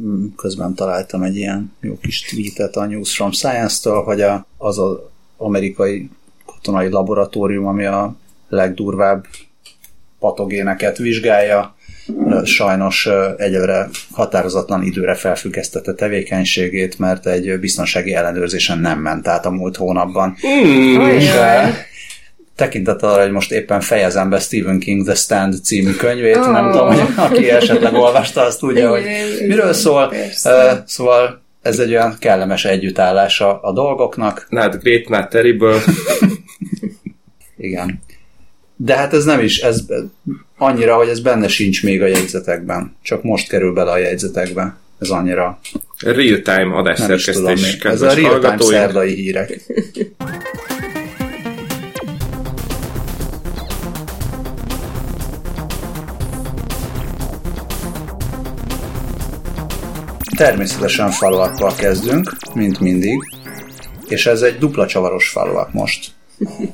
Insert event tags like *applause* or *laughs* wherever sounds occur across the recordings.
mm, közben találtam egy ilyen jó kis tweetet a News from Science-től, hogy a, az az amerikai katonai laboratórium, ami a legdurvább patogéneket vizsgálja, sajnos egyre határozatlan időre felfüggesztette tevékenységét, mert egy biztonsági ellenőrzésen nem ment át a múlt hónapban. Mm, tekintet arra, hogy most éppen fejezem be Stephen King The Stand című könyvét, oh. nem tudom, hogy aki esetleg olvasta, azt tudja, hogy miről szól. Uh, szóval ez egy olyan kellemes együttállása a dolgoknak. Not great, not terrible. *laughs* Igen. De hát ez nem is, ez annyira, hogy ez benne sincs még a jegyzetekben. Csak most kerül bele a jegyzetekbe. Ez annyira... Real-time adásszerkesztés, Ez a real-time szerdai hírek. *laughs* Természetesen faluakkal kezdünk, mint mindig, és ez egy dupla csavaros faluak most.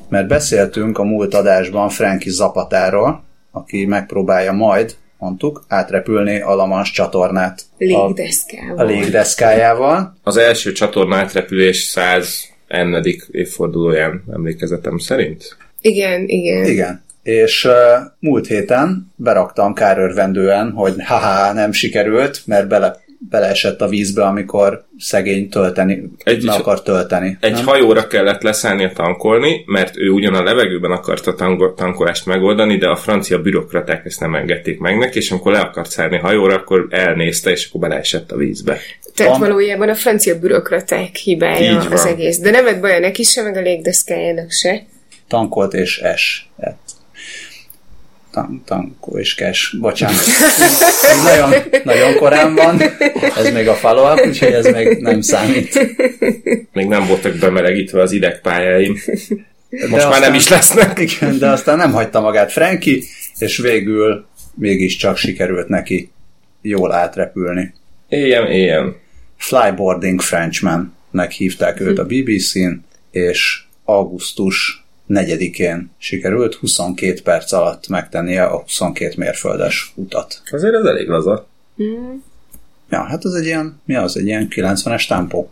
Mert beszéltünk a múlt adásban Franki Zapatáról, aki megpróbálja majd, mondtuk, átrepülni a Lamans csatornát. Légdeszkával. A, a légdeszkájával. Az első csatorna átrepülés 100 ennedik évfordulóján emlékezetem szerint. Igen, igen. Igen. És uh, múlt héten beraktam kárörvendően, hogy haha, nem sikerült, mert bele beleesett a vízbe, amikor szegény tölteni, egy, le akar tölteni. Egy nem? hajóra kellett leszállnia tankolni, mert ő ugyan a levegőben akarta a tankolást megoldani, de a francia bürokraták ezt nem engedték meg neki, és amikor le akart szállni hajóra, akkor elnézte, és akkor beleesett a vízbe. Tehát Van. valójában a francia bürokraták hibája az egész. De nem lett baja neki se, meg a légdeszkájának se. Tankolt és es tan- és kes, bocsánat. Ez nagyon, nagyon korán van, ez még a follow úgyhogy ez még nem számít. Még nem voltak bemelegítve az idegpályáim. Most de már aztán, nem is lesznek. Igen, de aztán nem hagyta magát Franki, és végül mégiscsak sikerült neki jól átrepülni. Éljem, éljem. Flyboarding Frenchman hívták őt a BBC-n, és augusztus negyedikén sikerült 22 perc alatt megtennie a 22 mérföldes utat. Azért ez elég laza. Mm. Ja, hát ez egy ilyen, mi az, egy ilyen 90-es tempó.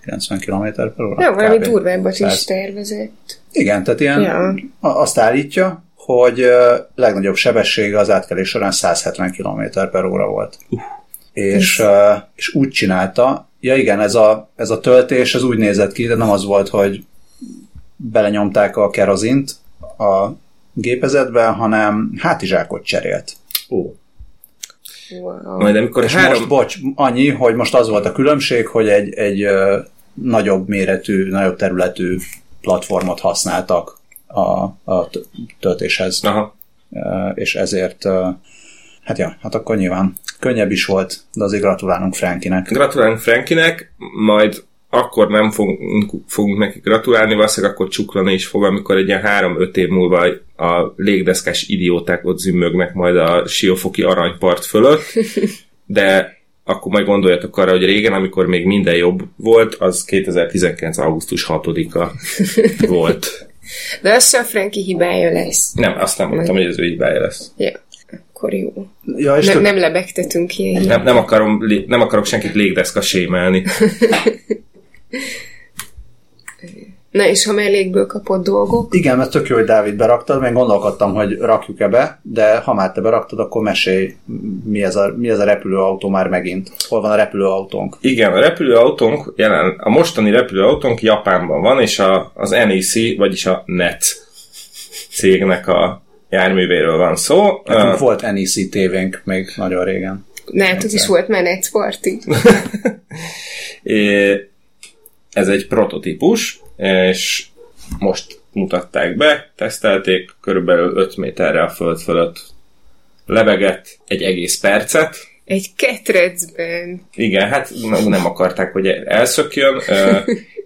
90 km per óra. Jó, valami durvábbat is tervezett. Igen, tehát ilyen ja. azt állítja, hogy legnagyobb sebessége az átkelés során 170 km per óra volt. Uh. És, és úgy csinálta, ja igen, ez a, ez a töltés, ez úgy nézett ki, de nem az volt, hogy belenyomták a kerozint a gépezetbe, hanem hátizsákot cserélt. Ó. Wow. Majd amikor És három... most, bocs, annyi, hogy most az volt a különbség, hogy egy, egy uh, nagyobb méretű, nagyobb területű platformot használtak a, a töltéshez. Aha. Uh, és ezért uh, hát ja, hát akkor nyilván könnyebb is volt, de azért gratulálunk Frankinek. Gratulálunk Frankinek, majd akkor nem fogunk, fogunk neki gratulálni, valószínűleg akkor csuklani is fog, amikor egy ilyen három-öt év múlva a légdeszkás idióták ott zümmögnek majd a siófoki aranypart fölött, *laughs* de akkor majd gondoljatok arra, hogy régen, amikor még minden jobb volt, az 2019. augusztus 6-a *laughs* volt. De az sem Franki hibája lesz. Nem, azt nem mondtam, hogy az ő hibája lesz. Ja, akkor jó. Ja, és ne, tök... Nem lebegtetünk ilyen. Nem, nem, akarom, nem akarok senkit légdeszka sémelni. *laughs* Na és ha mellékből kapott dolgok? Igen, mert tök jó, hogy Dávid beraktad, még gondolkodtam, hogy rakjuk-e be, de ha már te beraktad, akkor mesélj, mi ez, a, mi ez a repülőautó már megint. Hol van a repülőautónk? Igen, a repülőautónk jelen, a mostani repülőautónk Japánban van, és a, az NEC, vagyis a NET cégnek a járművéről van szó. Nekünk uh, volt NEC tévénk még nagyon régen. Nálatok is volt Menet Party. *laughs* Ez egy prototípus, és most mutatták be, tesztelték, körülbelül 5 méterre a föld fölött lebegett egy egész percet. Egy ketrecben. Igen, hát nem akarták, hogy elszökjön.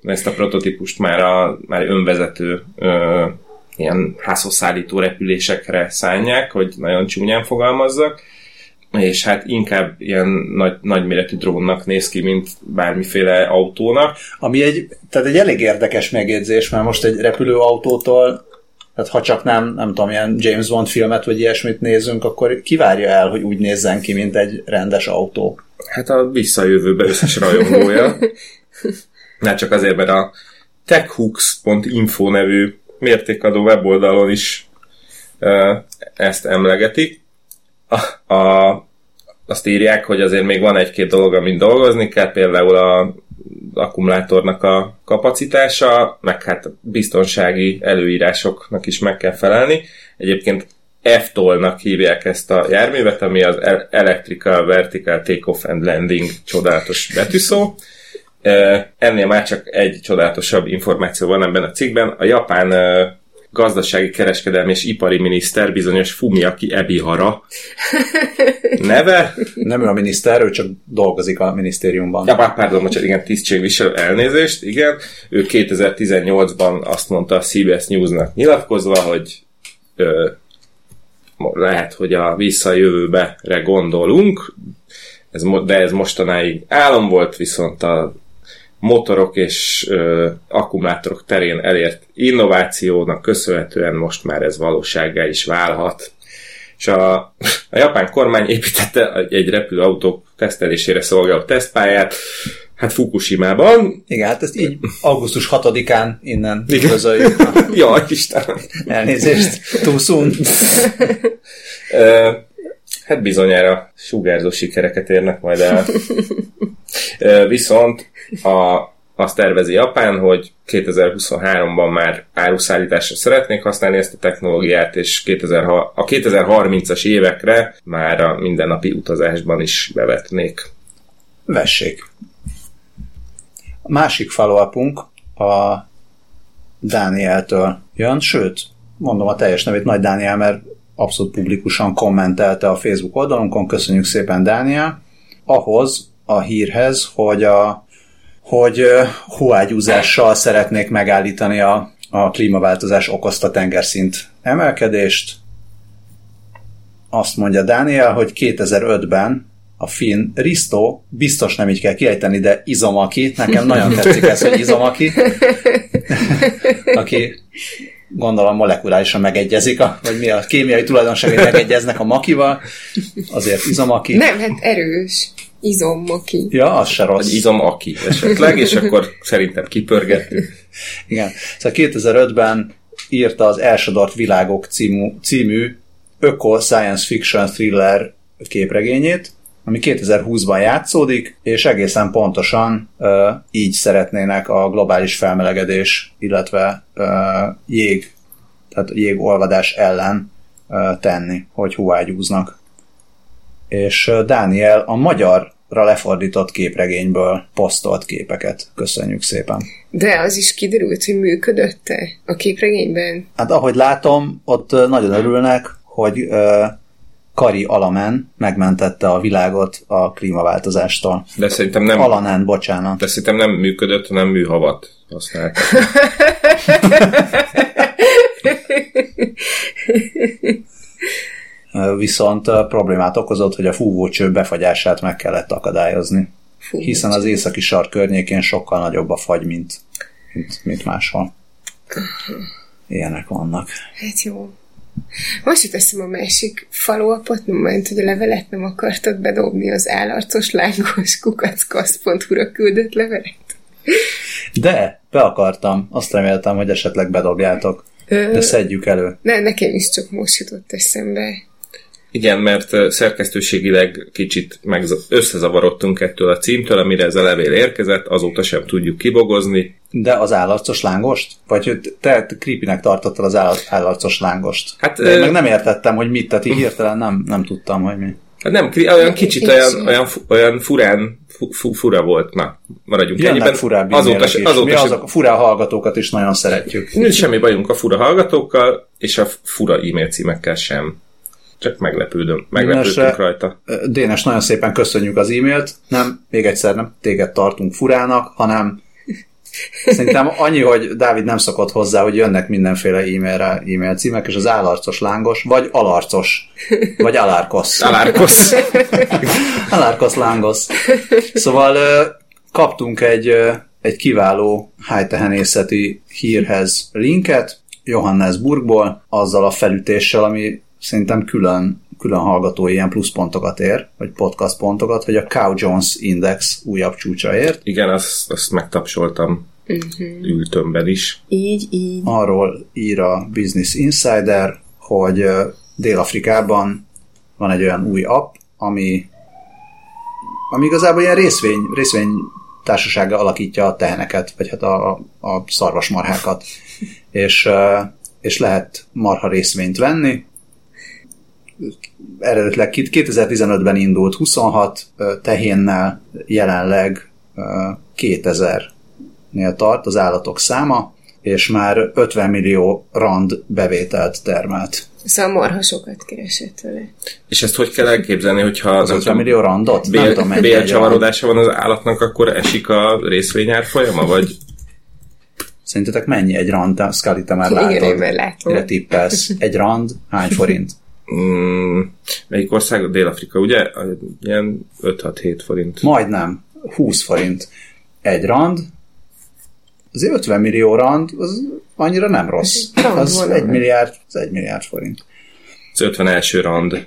Ezt a prototípust már, a, már önvezető ilyen házhozszállító repülésekre szállják, hogy nagyon csúnyán fogalmazzak és hát inkább ilyen nagy, nagyméretű drónnak néz ki, mint bármiféle autónak. Ami egy, tehát egy elég érdekes megjegyzés, mert most egy repülőautótól tehát ha csak nem, nem tudom, ilyen James Bond filmet vagy ilyesmit nézünk, akkor kivárja el, hogy úgy nézzen ki, mint egy rendes autó. Hát a visszajövőbe összes rajongója. *laughs* Nem csak azért, mert a techhooks.info nevű mértékadó weboldalon is ezt emlegetik. A, azt írják, hogy azért még van egy-két dolog, amit dolgozni kell, például a akkumulátornak a kapacitása, meg hát biztonsági előírásoknak is meg kell felelni. Egyébként EFTOL-nak hívják ezt a járművet, ami az Electrical Vertical Takeoff and Landing csodálatos betűszó. Ennél már csak egy csodálatosabb információ van ebben a cikkben. A japán gazdasági, kereskedelmi és ipari miniszter, bizonyos Fumiaki Ebihara *laughs* neve. Nem ő a miniszter, ő csak dolgozik a minisztériumban. Ja, pardon, csak igen, tisztségviselő elnézést, igen. Ő 2018-ban azt mondta a CBS News-nak nyilatkozva, hogy ö, lehet, hogy a visszajövőbe gondolunk, ez, de ez mostanáig álom volt, viszont a motorok és ö, akkumulátorok terén elért innovációnak köszönhetően most már ez valósággá is válhat. És a, a japán kormány építette egy repülőautók tesztelésére szolgáló tesztpályát, hát Fukushima-ban. Igen, hát ezt így augusztus 6-án innen közöljük. *laughs* ja, Istenem. Elnézést, too soon. Hát bizonyára sugárzó sikereket érnek majd el. *laughs* Viszont a, azt tervezi Japán, hogy 2023-ban már áruszállításra szeretnék használni ezt a technológiát, és 2000, a 2030-as évekre már a mindennapi utazásban is bevetnék. Vessék. A másik follow a Dánieltől jön, sőt, mondom a teljes nevét, Nagy Dániel, mert abszolút publikusan kommentelte a Facebook oldalunkon, köszönjük szépen Dániel, ahhoz a hírhez, hogy a hogy hóágyúzással szeretnék megállítani a, a klímaváltozás okozta tengerszint emelkedést. Azt mondja Dániel, hogy 2005-ben a finn Risto, biztos nem így kell kiejteni, de Izomaki, nekem nagyon tetszik ez, hogy Izomaki, *laughs* aki gondolom molekulárisan megegyezik, a, vagy mi a kémiai tulajdonságai megegyeznek a makival, azért Izomaki. Nem, hát erős. Izommaki. Ja, az se rossz. Vagy izomaki esetleg, és akkor szerintem kipörgettük. Igen. Szóval 2005-ben írta az Elsodort világok című, című öko science fiction thriller képregényét, ami 2020-ban játszódik, és egészen pontosan uh, így szeretnének a globális felmelegedés, illetve uh, jég, tehát jégolvadás ellen uh, tenni, hogy huágyúznak és Dániel a magyarra lefordított képregényből posztolt képeket. Köszönjük szépen. De az is kiderült, hogy működött-e a képregényben? Hát ahogy látom, ott nagyon örülnek, hogy uh, Kari Alamen megmentette a világot a klímaváltozástól. De szerintem nem... Alanán, bocsánat. De szerintem nem működött, hanem műhavat használtak. *laughs* viszont problémát okozott, hogy a fúvócső befagyását meg kellett akadályozni. Fúvócső. Hiszen az északi sark környékén sokkal nagyobb a fagy, mint, mint, mint máshol. Ilyenek vannak. Hát jó. Most jut eszem a másik faluapot, mert hogy a levelet nem akartad bedobni az állarcos lángos kukackasz.hu-ra küldött levelet. De, be akartam. Azt reméltem, hogy esetleg bedobjátok. De szedjük elő. Ne, nekem is csak most jutott eszembe. Igen, mert szerkesztőségileg kicsit meg összezavarodtunk ettől a címtől, amire ez a levél érkezett, azóta sem tudjuk kibogozni. De az állarcos lángost? Vagy te creepynek tartottad az állarcos lángost? Hát, De én meg nem értettem, hogy mit, tehát így hirtelen nem, nem tudtam, hogy mi. Hát nem, olyan kicsit olyan, olyan, olyan furán, fu, fura volt. Na, maradjunk Jönnek ennyiben. furább azóta, is. azóta Mi azok, a fura hallgatókat is nagyon szeretjük. Nincs semmi bajunk a fura hallgatókkal, és a fura e-mail címekkel sem csak meglepődöm, meglepődtünk Dénesre, rajta. Dénes, nagyon szépen köszönjük az e-mailt. Nem, még egyszer nem téged tartunk furának, hanem Szerintem annyi, hogy Dávid nem szokott hozzá, hogy jönnek mindenféle e-mailre e-mail címek, és az állarcos lángos, vagy alarcos, vagy alárkosz. Alárkosz. *laughs* alárkosz lángos. Szóval kaptunk egy, egy kiváló hájtehenészeti hírhez linket, Johannesburgból, azzal a felütéssel, ami szerintem külön, külön hallgató ilyen pluszpontokat ér, vagy podcast pontokat, hogy a Cow Jones Index újabb csúcsra ért. Igen, azt, azt megtapsoltam uh-huh. ültömben is. Így, így. Arról ír a Business Insider, hogy Dél-Afrikában van egy olyan új app, ami, ami igazából ilyen részvény, részvény társasága alakítja a teheneket, vagy hát a, a szarvasmarhákat, *laughs* és, és lehet marha részvényt venni. Eredetileg 2015-ben indult 26 tehénnel, jelenleg 2000-nél tart az állatok száma, és már 50 millió rand bevételt termelt. Szóval marha sokat keresett vele. És ezt hogy kell elképzelni, hogyha az 50 millió randot? Bél, bélcsavarodása van az állatnak, akkor esik a részvényár folyama, vagy? Szerintetek mennyi egy rand? Scully, te már látod. Igen, én már látom. Mire tippelsz? Egy rand? Hány forint? Mm, melyik ország? Dél-Afrika, ugye? Ilyen 5-6-7 forint. Majdnem. 20 forint. Egy rand. Azért 50 millió rand, az annyira nem rossz. Az egy milliárd, az egy milliárd forint. Az 51. rand. *laughs*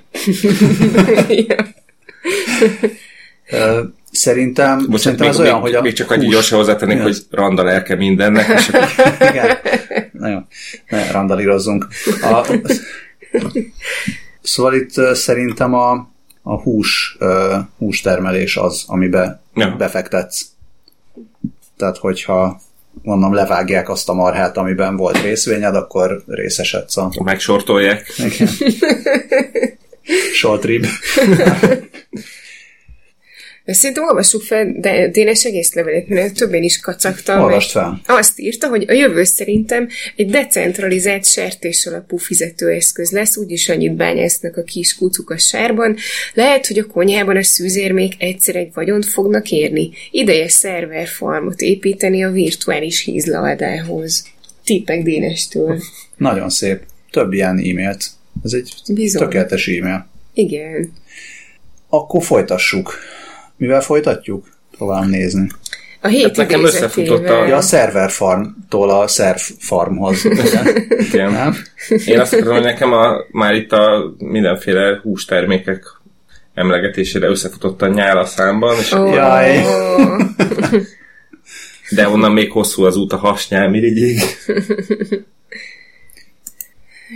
Szerintem, Most szerintem még, az olyan, még, hogy a még csak annyi gyorsan hozzátennék, hogy az? rand a lelke mindennek, és akkor *laughs* Igen. Na jó, ne randalírozzunk. A, *laughs* szóval itt szerintem a, a hús, hústermelés az, amibe Ja. befektetsz. Tehát, hogyha mondom, levágják azt a marhát, amiben volt részvényed, akkor részesedsz a megsortolják. igen. *laughs* short rib. *laughs* De Szerintem olvassuk fel de Dénes egész levelét, mert többen is kacagtam. Olvast fel. Azt írta, hogy a jövő szerintem egy decentralizált sertés alapú fizetőeszköz lesz, úgyis annyit bányásznak a kis kucuk a sárban. Lehet, hogy a konyhában a szűzérmék egyszer egy vagyont fognak érni. Ideje szerverfarmot építeni a virtuális hízlaldához. Tippek Dénestől. Nagyon szép. Több ilyen e-mailt. Ez egy Bizony. tökéletes e-mail. Igen. Akkor folytassuk. Mivel folytatjuk? Próbálom nézni. A hét Hát nekem összefutott a-. Ja, a server farmtól a serv farmhoz. *laughs* Igen. Nem? Én azt akarom, hogy nekem a, már itt a mindenféle hústermékek emlegetésére összefutott a nyál a számban, és, Ó, Jaj. de onnan még hosszú az út a hasnyálmirigyig.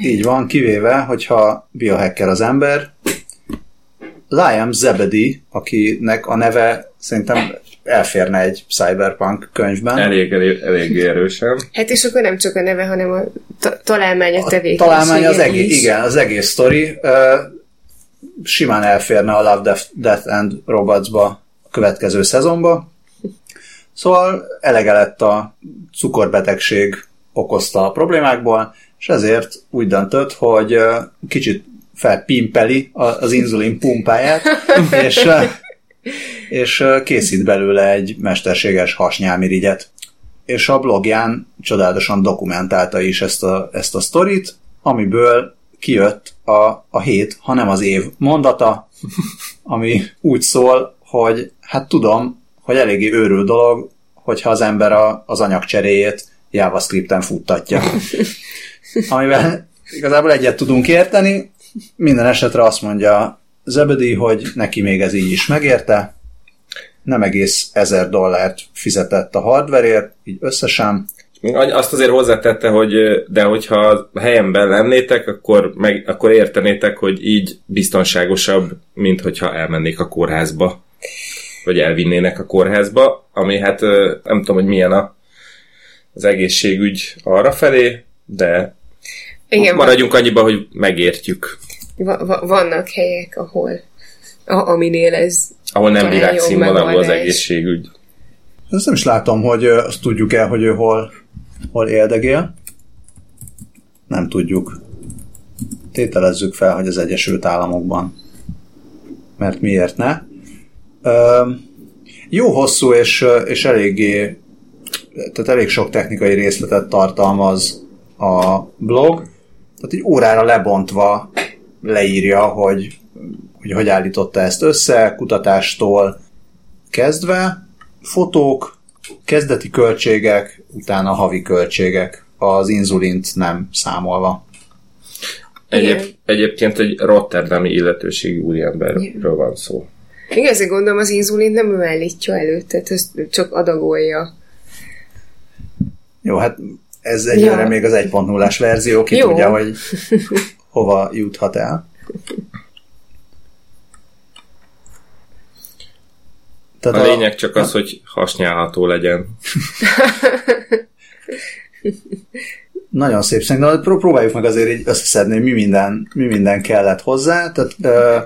Így van, kivéve, hogyha biohacker az ember. Liam Zebedee, akinek a neve szerintem elférne egy cyberpunk könyvben. Elég, elég, elég erősen. Hát és akkor nem csak a neve, hanem a ta- találmány a A tevékenysége találmány az egész, is. igen, az egész sztori. Ö, simán elférne a Love, Death, Death and Robots-ba a következő szezonba. Szóval elege lett a cukorbetegség okozta a problémákból, és ezért úgy döntött, hogy kicsit felpimpeli az inzulin pumpáját, *laughs* és, és készít belőle egy mesterséges hasnyálmirigyet. És a blogján csodálatosan dokumentálta is ezt a, ezt a sztorit, amiből kijött a, a hét, ha nem az év mondata, ami úgy szól, hogy hát tudom, hogy eléggé őrül dolog, hogyha az ember a, az anyagcseréjét JavaScripten futtatja. *laughs* Amivel igazából egyet tudunk érteni, minden esetre azt mondja Zebedi, hogy neki még ez így is megérte, nem egész ezer dollárt fizetett a hardwareért, így összesen, Azt azért hozzátette, hogy de hogyha a helyemben lennétek, akkor, meg, akkor értenétek, hogy így biztonságosabb, mint hogyha elmennék a kórházba. Vagy elvinnének a kórházba, ami hát nem tudom, hogy milyen a, az egészségügy arra felé, de Igen, maradjunk annyiba, hogy megértjük. va- va- vannak helyek, ahol a, aminél ez Ahol nem világszínvonalú az egészségügy. Azt nem is látom, hogy azt tudjuk el, hogy ő hol, hol éldegél. Nem tudjuk. Tételezzük fel, hogy az Egyesült Államokban. Mert miért ne? Ö, jó hosszú és, és eléggé tehát elég sok technikai részletet tartalmaz a blog. Tehát egy órára lebontva leírja, hogy hogy, hogy állította ezt össze, kutatástól kezdve, fotók, kezdeti költségek, utána havi költségek, az inzulint nem számolva. Egyéb, egyébként egy Rotterdami illetőségi úriemberről van szó. Igazán gondolom, az inzulint nem ő állítja elő, tehát ezt csak adagolja. Jó, hát ez egyre ja. még az 1.0-ás verzió, ki Jó. tudja, hogy hova juthat el. Tehát a, a lényeg csak az, hogy hasnyálható legyen. *laughs* Nagyon szép szerintem. Próbáljuk meg azért így összeszedni, mi minden, mi minden kellett hozzá. Tehát ö,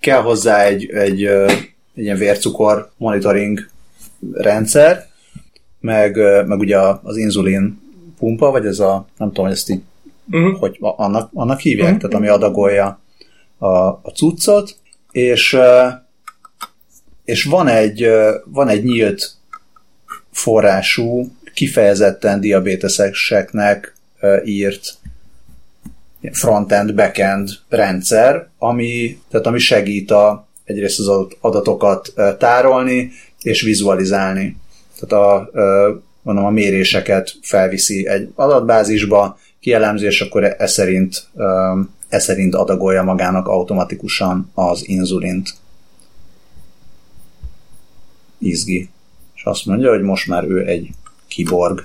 kell hozzá egy, egy, ö, egy ilyen vércukor monitoring rendszer, meg, meg ugye az inzulin pumpa, vagy ez a, nem tudom, hogy ezt így, uh-huh. hogy annak, annak hívják, uh-huh. tehát ami adagolja a, a cuccot, és és van egy, van egy nyílt forrású, kifejezetten diabéteseknek írt frontend, backend rendszer, ami, tehát ami segít a, egyrészt az adatokat tárolni és vizualizálni. Tehát a, mondom, a méréseket felviszi egy adatbázisba, kielemzi, és akkor e szerint, e szerint adagolja magának automatikusan az inzulint izgi. És azt mondja, hogy most már ő egy kiborg.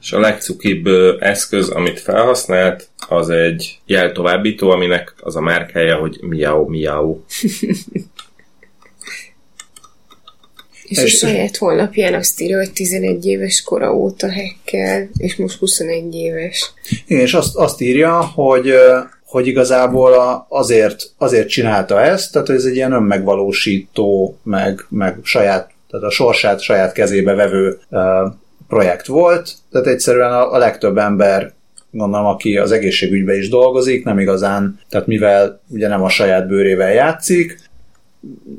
És a legcukibb eszköz, amit felhasznált, az egy jeltovábbító, aminek az a márkája, hogy miau miau. *laughs* És, és a saját honlapján azt írja, hogy 11 éves kora óta hekkel, és most 21 éves. Igen, és azt, azt írja, hogy hogy igazából azért, azért csinálta ezt, tehát ez egy ilyen önmegvalósító, meg, meg saját, tehát a sorsát saját kezébe vevő uh, projekt volt, tehát egyszerűen a, a legtöbb ember gondolom, aki az egészségügyben is dolgozik, nem igazán, tehát mivel ugye nem a saját bőrével játszik,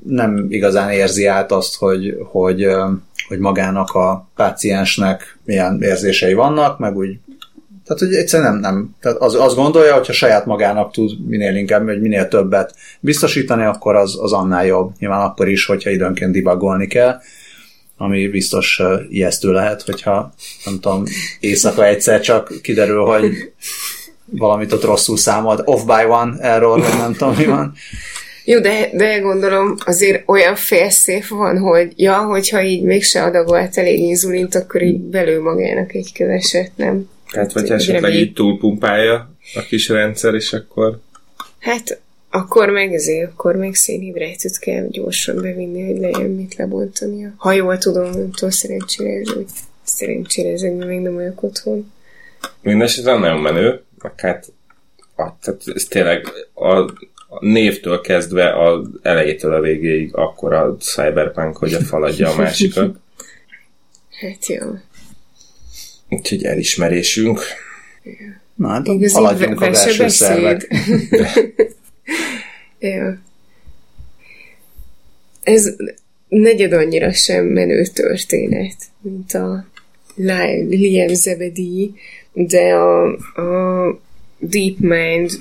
nem igazán érzi át azt, hogy, hogy, hogy magának a páciensnek milyen érzései vannak, meg úgy tehát, hogy egyszerűen nem, nem. Tehát az, az gondolja, hogyha saját magának tud minél inkább, vagy minél többet biztosítani, akkor az, az annál jobb. Nyilván akkor is, hogyha időnként debugolni kell, ami biztos ijesztő lehet, hogyha nem tudom, éjszaka egyszer csak kiderül, hogy valamit ott rosszul számolt, off by one error, vagy nem tudom mi van. Jó, de, de gondolom azért olyan félszép van, hogy ja, hogyha így mégse adagolt elég inzulint, akkor így belül magának egy köveset, nem? Hát, vagy esetleg így túlpumpálja a kis rendszer, és akkor... Hát, akkor meg ezért, akkor meg szénhidrátot kell gyorsan bevinni, hogy legyen mit lebontani. Ha jól tudom, nem tudom, szerencsére hogy szerencsére ezekben még nem vagyok otthon. Mindenesetre nagyon menő, meg hát a, tehát ez tényleg a, a névtől kezdve az elejétől a végéig akkor a cyberpunk, hogy a faladja a másikat. Hát jó. Úgyhogy elismerésünk. Na, hát Igazi haladjunk a belső szervek. *laughs* ja. Ez negyed annyira sem menő történet, mint a Liam Zebedee, de a, a DeepMind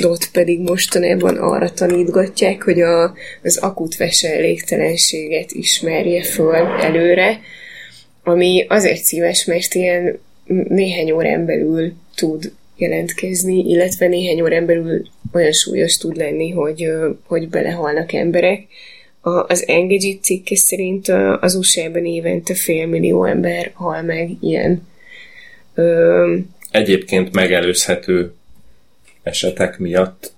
dot pedig mostanában arra tanítgatják, hogy a, az akut veselégtelenséget ismerje föl előre, ami azért szíves, mert ilyen néhány órán belül tud jelentkezni, illetve néhány órán belül olyan súlyos tud lenni, hogy, hogy belehalnak emberek. Az Engage cikke szerint az USA-ban évente fél millió ember hal meg ilyen. Egyébként megelőzhető esetek miatt.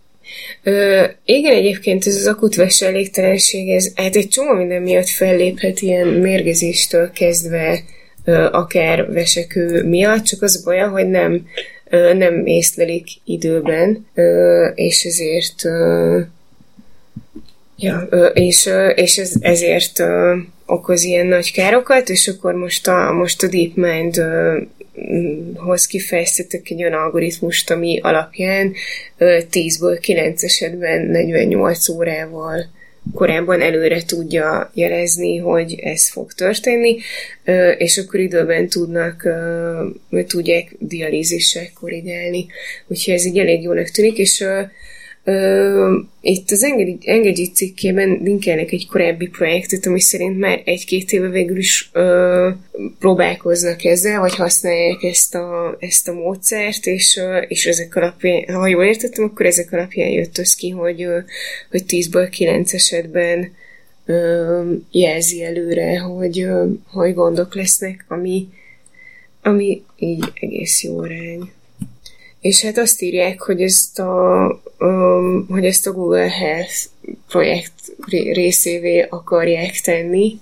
Ö, igen, egyébként ez az akut veselégtelenség, ez hát egy csomó minden miatt felléphet ilyen mérgezéstől kezdve, ö, akár vesekő miatt, csak az baj, hogy nem, ö, nem észlelik időben, ö, és ezért ö, ja, és, és ez, ezért ö, okoz ilyen nagy károkat, és akkor most a, most a DeepMind ö, hoz kifejeztetek egy olyan algoritmust, ami alapján 10-ből 9 esetben 48 órával korábban előre tudja jelezni, hogy ez fog történni, és akkor időben tudnak, tudják dialízissel korrigálni. Úgyhogy ez így elég jónak tűnik, és Ö, itt az Engedi cikkében linkelnek egy korábbi projektet, ami szerint már egy-két éve végül is ö, próbálkoznak ezzel, vagy használják ezt a, ezt a módszert, és, ö, és ezek alapján, ha jól értettem, akkor ezek alapján jött az ki, hogy, ö, hogy 10-ből 9 esetben ö, jelzi előre, hogy, ö, hogy gondok lesznek, ami, ami így egész jó arány. És hát azt írják, hogy ezt a, um, hogy ezt a Google Health projekt részévé akarják tenni.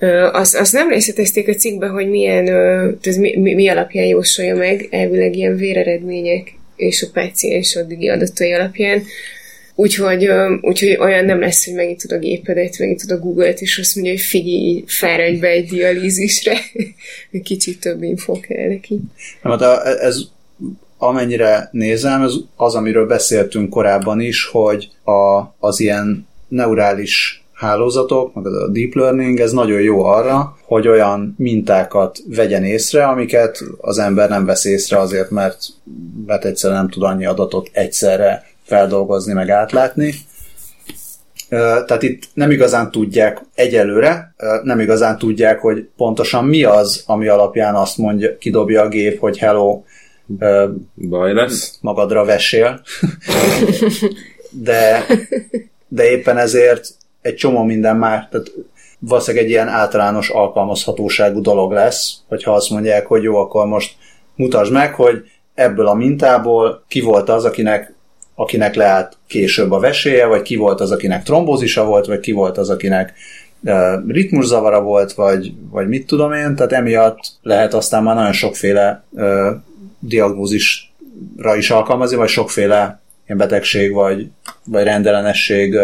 Uh, az, az nem részletezték a cikkbe, hogy milyen, uh, ez mi, mi, mi alapján jósolja meg, elvileg ilyen véreredmények és a páciens addigi adatai alapján. Úgyhogy, um, úgyhogy olyan nem lesz, hogy megnyitod a gépedet, megnyitod a Google-t, és azt mondja, hogy figyelj, fáradj be egy dialízisre. *laughs* Kicsit több info kell neki. Hát ez amennyire nézem, ez az, amiről beszéltünk korábban is, hogy a, az ilyen neurális hálózatok, meg a deep learning, ez nagyon jó arra, hogy olyan mintákat vegyen észre, amiket az ember nem vesz észre azért, mert, mert egyszerűen nem tud annyi adatot egyszerre feldolgozni, meg átlátni. Tehát itt nem igazán tudják egyelőre, nem igazán tudják, hogy pontosan mi az, ami alapján azt mondja, kidobja a gép, hogy hello, Baj lesz. Magadra vesél. de, de éppen ezért egy csomó minden már, tehát valószínűleg egy ilyen általános alkalmazhatóságú dolog lesz, hogyha azt mondják, hogy jó, akkor most mutasd meg, hogy ebből a mintából ki volt az, akinek, akinek leállt később a veséje, vagy ki volt az, akinek trombózisa volt, vagy ki volt az, akinek ritmuszavara volt, vagy, vagy mit tudom én, tehát emiatt lehet aztán már nagyon sokféle diagnózisra is alkalmazni, vagy sokféle ilyen betegség vagy, vagy rendellenesség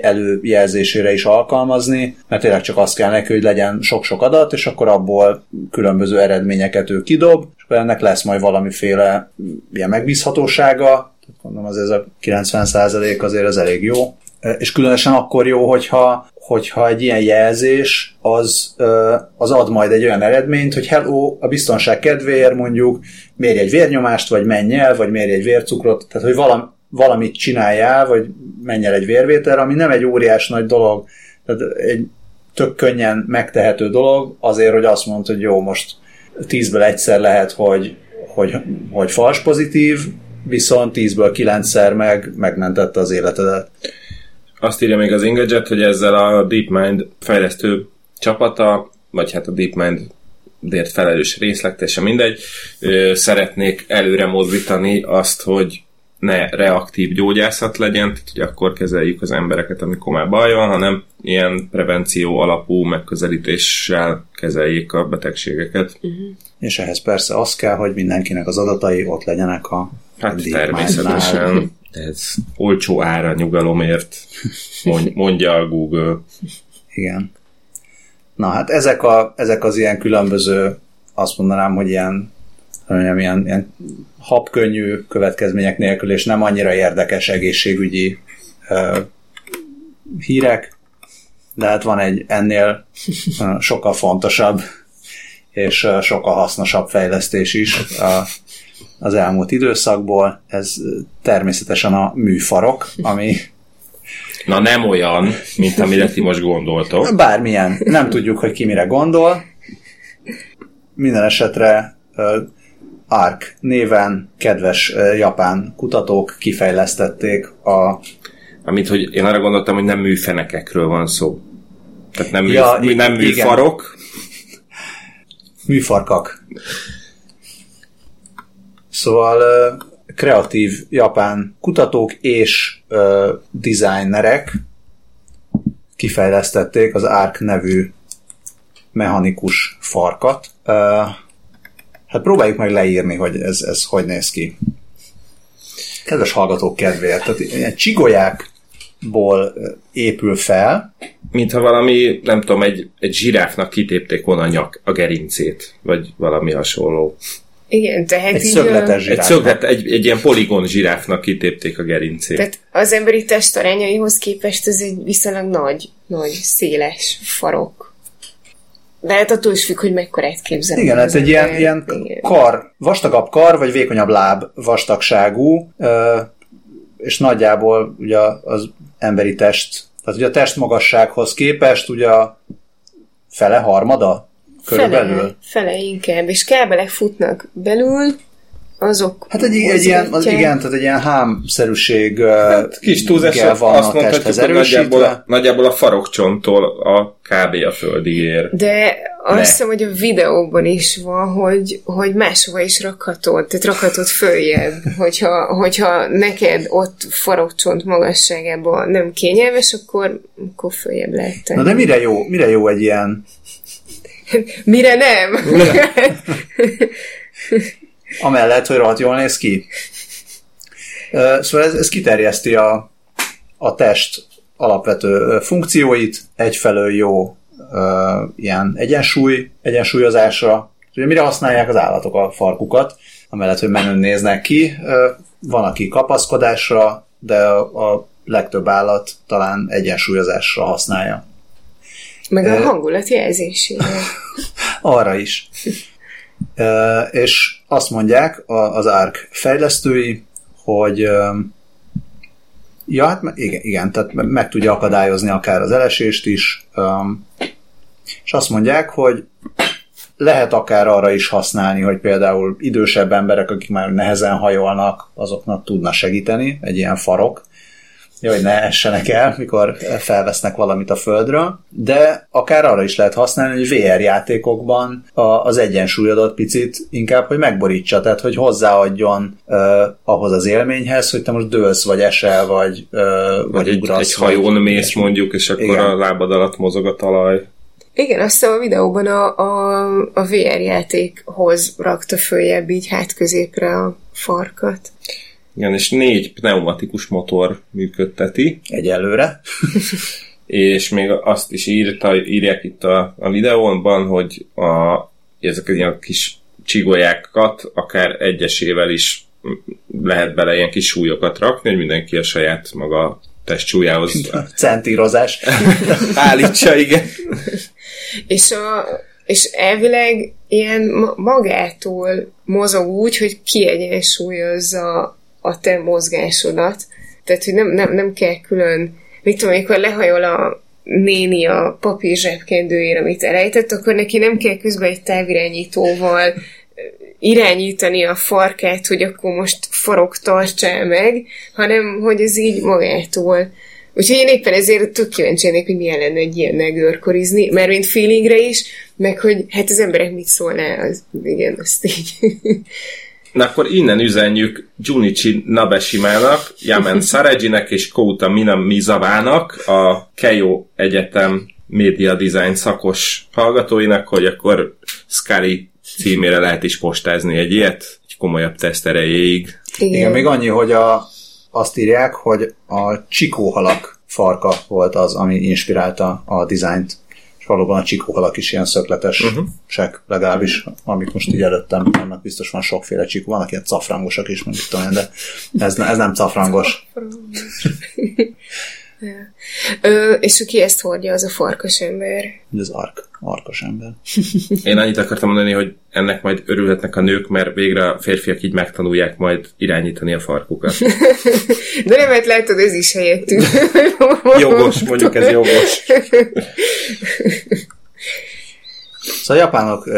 előjelzésére is alkalmazni, mert tényleg csak azt kell neki, hogy legyen sok-sok adat, és akkor abból különböző eredményeket ő kidob, és akkor ennek lesz majd valamiféle ilyen megbízhatósága, mondom, az ez a 90% azért az elég jó, és különösen akkor jó, hogyha, hogyha egy ilyen jelzés az, az ad majd egy olyan eredményt, hogy hello, a biztonság kedvéért mondjuk mérj egy vérnyomást, vagy menj el, vagy mérj egy vércukrot, tehát hogy valami, valamit csináljál, vagy menj el egy vérvételre, ami nem egy óriás nagy dolog, tehát egy tök könnyen megtehető dolog, azért, hogy azt mondod, hogy jó, most tízből egyszer lehet, hogy, hogy, hogy fals pozitív, viszont tízből kilencszer meg megmentette az életedet. Azt írja még az Engadget, hogy ezzel a DeepMind fejlesztő csapata, vagy hát a DeepMind dért felelős részletese mindegy, szeretnék előre mozdítani azt, hogy ne reaktív gyógyászat legyen, tehát hogy akkor kezeljük az embereket, amikor már baj van, hanem ilyen prevenció alapú megközelítéssel kezeljék a betegségeket. Uh-huh. És ehhez persze az kell, hogy mindenkinek az adatai ott legyenek a Hát természetesen ez olcsó ára nyugalomért, mondja a Google. Igen. Na hát ezek, a, ezek az ilyen különböző, azt mondanám, hogy ilyen, mondjam, ilyen, ilyen habkönnyű következmények nélkül, és nem annyira érdekes egészségügyi uh, hírek, de hát van egy ennél sokkal fontosabb és sokkal hasznosabb fejlesztés is a az elmúlt időszakból. Ez természetesen a műfarok, ami *laughs* Na nem olyan, mint amire ti most gondoltok. Bármilyen. Nem tudjuk, hogy ki mire gondol. Minden esetre ARK néven kedves japán kutatók kifejlesztették a... Amit, hogy én arra gondoltam, hogy nem műfenekekről van szó. Tehát nem, ja, mű, nem műfarok. Műfarkak. Szóval kreatív japán kutatók és uh, designerek kifejlesztették az ARK nevű mechanikus farkat. Uh, hát próbáljuk meg leírni, hogy ez, ez hogy néz ki. Kedves hallgatók kedvéért, tehát ilyen csigolyákból épül fel. Mintha valami, nem tudom, egy, egy zsiráfnak kitépték volna a nyak, a gerincét, vagy valami hasonló. Igen, tehát egy így, szögletes zsiráf. Egy, szöglet, egy, egy ilyen poligon zsiráfnak kitépték a gerincét. Tehát az emberi testarányaihoz képest ez egy viszonylag nagy, nagy, széles farok. De hát attól is függ, hogy mekkorát képzel. Igen, ez egy ilyen, ilyen kar, vastagabb kar, vagy vékonyabb láb vastagságú, és nagyjából ugye az emberi test, tehát ugye a test magassághoz képest ugye a fele, harmada körülbelül. Fele, fele inkább, és kábelek futnak belül, azok... Hát egy, egy ilyen, az igen, tehát egy ilyen hámszerűség hát, kis túlzás, van azt a testhez nagyjából, nagyjából a farokcsonttól a kb. a földig ér. De azt hiszem, hogy a videóban is van, hogy, hogy máshova is rakhatod, tehát rakhatod följebb, *laughs* hogyha, hogyha neked ott farokcsont magasságában nem kényelmes, akkor, akkor följebb lehet. Na de mire jó, mire jó egy ilyen Mire nem? *laughs* Amellett, hogy rohadt jól néz ki. Szóval ez, ez kiterjeszti a, a test alapvető funkcióit, egyfelől jó ilyen egyensúly, egyensúlyozásra. Ugye mire használják az állatok a farkukat, amellett, hogy menőn néznek ki. Van, aki kapaszkodásra, de a legtöbb állat talán egyensúlyozásra használja. Meg a hangulat jelzésére. *laughs* Arra is. és azt mondják az ARK fejlesztői, hogy ja, hát igen, igen, tehát meg tudja akadályozni akár az elesést is, és azt mondják, hogy lehet akár arra is használni, hogy például idősebb emberek, akik már nehezen hajolnak, azoknak tudna segíteni egy ilyen farok, hogy ne essenek el, mikor felvesznek valamit a földről, de akár arra is lehet használni, hogy VR játékokban az egyensúlyodat picit inkább, hogy megborítsa, tehát hogy hozzáadjon uh, ahhoz az élményhez, hogy te most dőlsz, vagy esel, vagy, uh, vagy, vagy egy, ugrasz, egy hajón vagy, mész mondjuk, és akkor igen. a lábad alatt mozog a talaj. Igen, azt a videóban a, a, a VR játékhoz rakta följebb így hát középre a farkat. Igen, és négy pneumatikus motor működteti. Egyelőre. és még azt is írta, írják itt a, a videóban, hogy a, ezek ilyen kis csigolyákat akár egyesével is lehet bele ilyen kis súlyokat rakni, hogy mindenki a saját maga testsúlyához. *laughs* Centírozás. *laughs* Állítsa, igen. és, a, és elvileg ilyen magától mozog úgy, hogy kiegyensúlyozza a te mozgásodat. Tehát, hogy nem, nem, nem kell külön, mit tudom, amikor lehajol a néni a papír zsebkendőjére, amit elejtett, akkor neki nem kell közben egy távirányítóval irányítani a farkát, hogy akkor most farok tartsál meg, hanem hogy ez így magától. Úgyhogy én éppen ezért tök kíváncsi lennék, hogy milyen lenne egy ilyen görkorizni, mert mint feelingre is, meg hogy hát az emberek mit szólná, az, igen, azt így. *laughs* Na akkor innen üzenjük Junichi Nabeshimának, Yamen *laughs* Sarejinek és Kouta Minamizavának, a Keio Egyetem média design szakos hallgatóinak, hogy akkor Scully címére lehet is postázni egy ilyet, egy komolyabb teszt erejéig. Igen. Igen, még annyi, hogy a, azt írják, hogy a csikóhalak farka volt az, ami inspirálta a dizájnt és valóban a csikóhalak is ilyen szökletesek, uh-huh. legalábbis, amik most így előttem, annak biztos van sokféle csikó, vannak ilyen cafrangosak is, mondjuk tudom, de ez, ez nem cafrangos. Ja. Ö, és aki ezt hordja, az a farkas ember. Az ark, arkas ember. *laughs* Én annyit akartam mondani, hogy ennek majd örülhetnek a nők, mert végre a férfiak így megtanulják majd irányítani a farkukat. *laughs* De nem, mert látod, ez is helyettünk. *laughs* jogos, mondjuk ez jogos. Szóval a japánok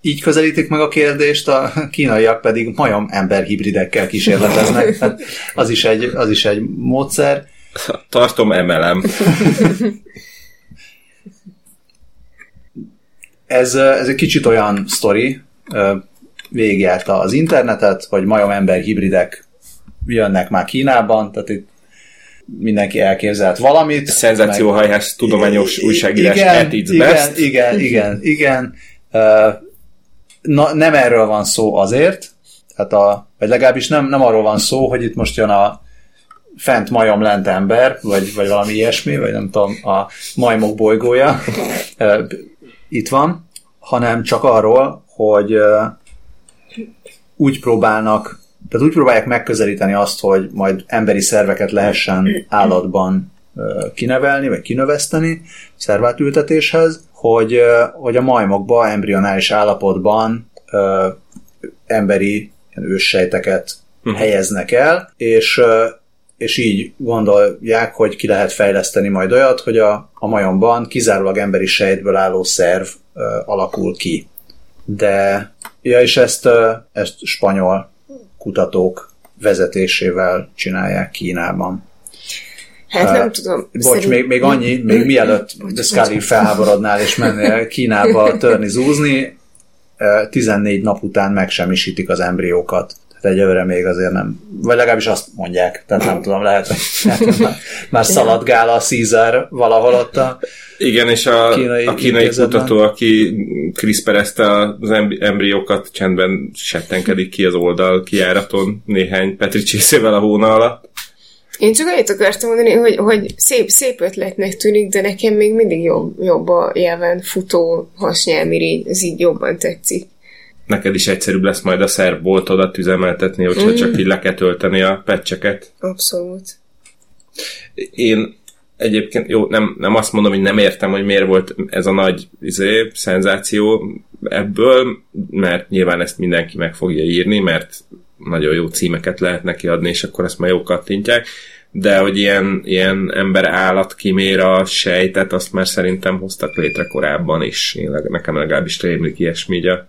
így közelítik meg a kérdést, a kínaiak pedig majom ember hibridekkel kísérleteznek. Hát az, is egy, az is egy módszer. *laughs* Tartom emelem. *laughs* ez, ez egy kicsit olyan sztori, végigjárta az internetet, hogy majom ember hibridek jönnek már Kínában, tehát itt mindenki elképzelt valamit. Szenzációhajhás meg... tudományos újságírás igen, at its igen, best. Igen, igen, igen. Na, nem erről van szó azért, tehát a, vagy legalábbis nem, nem arról van szó, hogy itt most jön a fent majom lent ember, vagy, vagy valami ilyesmi, vagy nem tudom, a majmok bolygója *laughs* itt van, hanem csak arról, hogy úgy próbálnak, tehát úgy próbálják megközelíteni azt, hogy majd emberi szerveket lehessen állatban kinevelni, vagy kinöveszteni szervátültetéshez, hogy, hogy a majmokba, embrionális állapotban emberi őssejteket uh-huh. helyeznek el, és és így gondolják, hogy ki lehet fejleszteni majd olyat, hogy a, a majomban kizárólag emberi sejtből álló szerv ö, alakul ki. De, ja, és ezt, ö, ezt spanyol kutatók vezetésével csinálják Kínában. Hát uh, nem tudom. Bocs, szerint... még, még annyi, még mielőtt *laughs* Scully felháborodnál és mennél Kínába törni, zúzni, 14 nap után megsemmisítik az embriókat. Tehát egyelőre még azért nem, vagy legalábbis azt mondják, tehát nem tudom, lehet, hogy már, már szaladgál a Caesar valahol ott a Igen, és a kínai, a kínai kutató, aki CRISPR-ezte az embriókat, csendben settenkedik ki az oldal kiáraton néhány petricsészével a hóna alatt. Én csak annyit akartam mondani, hogy, hogy szép, szép ötletnek tűnik, de nekem még mindig jobb, jobb a jelven futó hasnyálmirigy, ez így jobban tetszik. Neked is egyszerűbb lesz majd a szerb boltodat üzemeltetni, hogyha mm. csak így le kell tölteni a pecseket. Abszolút. Én egyébként, jó, nem, nem azt mondom, hogy nem értem, hogy miért volt ez a nagy izé, szenzáció ebből, mert nyilván ezt mindenki meg fogja írni, mert nagyon jó címeket lehet neki adni, és akkor ezt már jó kattintják, de hogy ilyen, ilyen ember-állat kimér sejtet, azt már szerintem hoztak létre korábban is. Én, nekem legalábbis rémlik ilyesmi a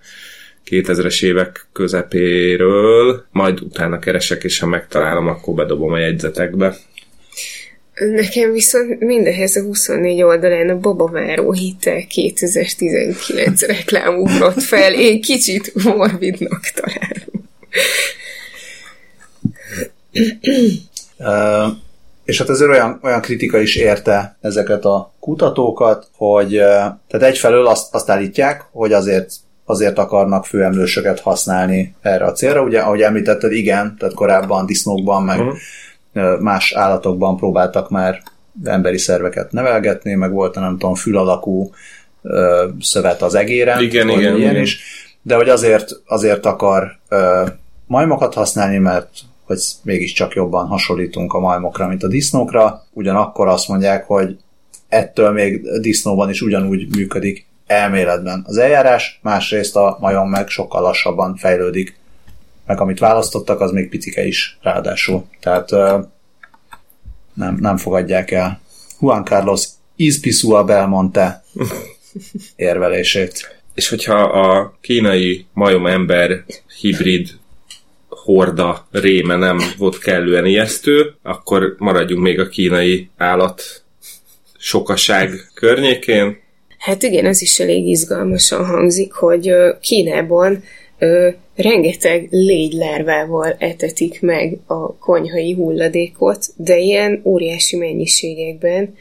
2000-es évek közepéről, majd utána keresek, és ha megtalálom, akkor bedobom a jegyzetekbe. Nekem viszont mindehhez a 24 oldalán a babaváró hitel 2019 reklám ugrott fel. Én kicsit morbidnak találom uh, és hát azért olyan, olyan kritika is érte ezeket a kutatókat, hogy tehát egyfelől azt, azt állítják, hogy azért azért akarnak főemlősöket használni erre a célra. Ugye, ahogy említetted, igen, tehát korábban disznókban, meg uh-huh. más állatokban próbáltak már emberi szerveket nevelgetni, meg volt, nem tudom, fül alakú szövet az egéren, igen, igen, ilyen igen. is, de hogy azért, azért akar majmokat használni, mert hogy mégiscsak jobban hasonlítunk a majmokra, mint a disznókra. Ugyanakkor azt mondják, hogy ettől még disznóban is ugyanúgy működik elméletben az eljárás, másrészt a majom meg sokkal lassabban fejlődik, meg amit választottak, az még picike is ráadásul. Tehát nem, nem fogadják el Juan Carlos Izpisua Belmonte *laughs* érvelését. És hogyha a kínai majom ember hibrid horda réme nem volt kellően ijesztő, akkor maradjunk még a kínai állat sokaság környékén. Hát igen, ez is elég izgalmasan hangzik, hogy Kínában ö, rengeteg légylárvával etetik meg a konyhai hulladékot, de ilyen óriási mennyiségekben.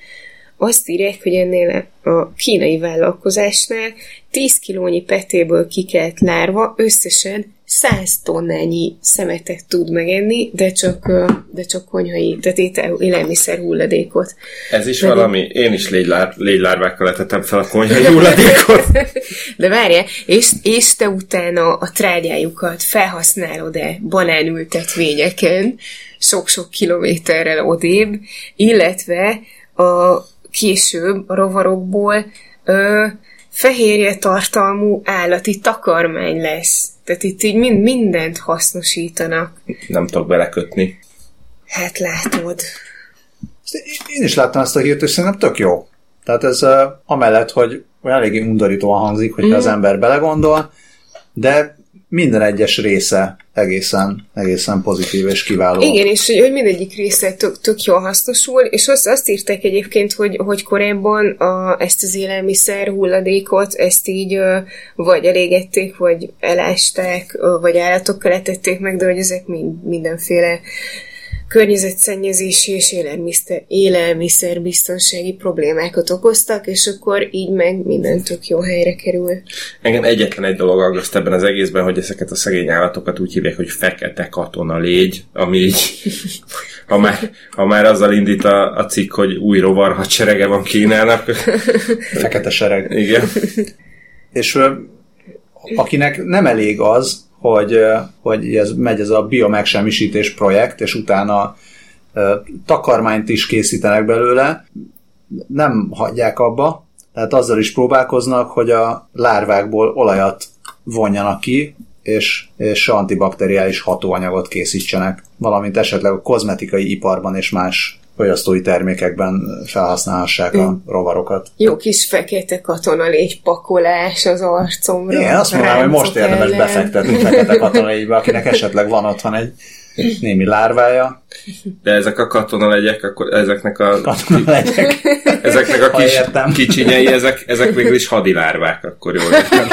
Azt írják, hogy ennél a kínai vállalkozásnál 10 kilónyi petéből kikelt lárva összesen 100 tonnányi szemetet tud megenni, de csak, de csak konyhai, tehát étel, élelmiszer hulladékot. Ez is Pedig... valami, én is légylár, légylárvákkal letettem fel a konyhai hulladékot. *laughs* de várjál, és, és te utána a trágyájukat felhasználod-e banánültetvényeken, sok-sok kilométerrel odébb, illetve a később a rovarokból ö, fehérje tartalmú állati takarmány lesz. Tehát itt így mind, mindent hasznosítanak. Nem tudok belekötni. Hát látod. Én is láttam ezt a hírt, és szerintem tök jó. Tehát ez uh, amellett, hogy eléggé undorítóan hangzik, hogyha mm. az ember belegondol, de minden egyes része egészen, egészen pozitív és kiváló. Igen, és hogy, hogy mindegyik része tök, tök jól hasznosul, és azt, azt írták egyébként, hogy, hogy korábban a, ezt az élelmiszer hulladékot, ezt így vagy elégették, vagy elásták, vagy állatokkal etették meg, de hogy ezek mind, mindenféle környezetszennyezési és élelmiszer, élelmiszerbiztonsági problémákat okoztak, és akkor így meg minden tök jó helyre kerül. Engem egyetlen egy dolog aggaszt ebben az egészben, hogy ezeket a szegény állatokat úgy hívják, hogy fekete katona légy, ami így, *laughs* ha már, ha már azzal indít a, a cikk, hogy új rovar hadserege van Kínának. Fekete sereg. Igen. És akinek nem elég az, hogy, hogy ez megy ez a biomegsemmisítés projekt, és utána takarmányt is készítenek belőle, nem hagyják abba, tehát azzal is próbálkoznak, hogy a lárvákból olajat vonjanak ki, és, és antibakteriális hatóanyagot készítsenek, valamint esetleg a kozmetikai iparban és más fogyasztói termékekben felhasználhassák a rovarokat. Jó kis fekete katona légy pakolás az arcomra. Igen, azt mondanám, hogy most érdemes ellen. befektetni fekete katonalégybe, akinek esetleg van otthon egy némi lárvája, De ezek a katona legyek, akkor ezeknek a, katona legyek. ezeknek a kis kicsinyei, ezek, ezek végül is hadilárvák, akkor jól értem.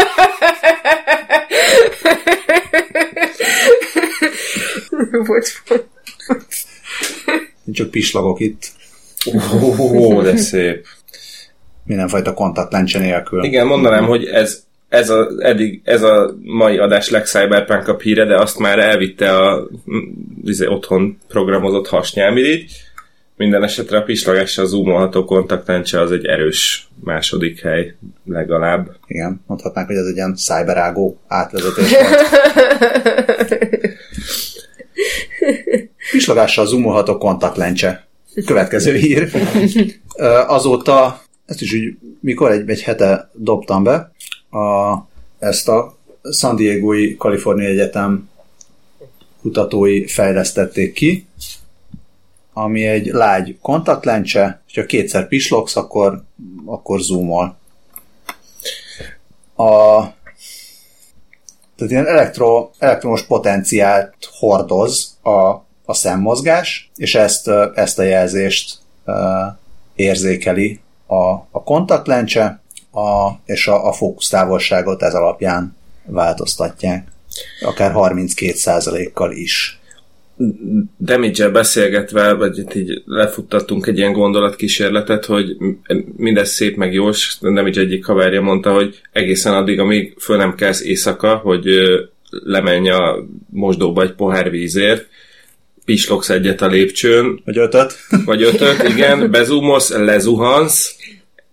Volt, Csak pislagok itt, Ó, de szép. mindenfajta kontaktlencse nélkül. Igen, mondanám, hogy ez, ez, a, eddig, ez a mai adás legcyberpunk híre, de azt már elvitte a izé, otthon programozott hasnyálmirigy. Minden esetre a pislagással zoomolható kontaktlencse az egy erős második hely legalább. Igen, mondhatnánk, hogy ez egy ilyen cyberágó átvezetés volt. *laughs* *laughs* Pislagással zoomolható kontaktlencse. Következő hír. Azóta, ezt is úgy, mikor egy, egy hete dobtam be, a, ezt a San Diego-i Kalifornia Egyetem kutatói fejlesztették ki, ami egy lágy kontaktlencse, és ha kétszer pislogsz, akkor, akkor zoomol. A, tehát ilyen elektro, elektromos potenciált hordoz a, a szemmozgás, és ezt, ezt a jelzést uh, érzékeli a, a kontaktlencse, a, és a, a fókusztávolságot ez alapján változtatják. Akár 32%-kal is. Damage beszélgetve, vagy itt így lefuttattunk egy ilyen gondolatkísérletet, hogy mindez szép meg jó, és Damage egyik haverja mondta, hogy egészen addig, amíg föl nem kelsz éjszaka, hogy lemenj a mosdóba egy pohár vízért, pislogsz egyet a lépcsőn, Vagy ötöt? vagy ötöt, igen, bezumolsz, lezuhansz,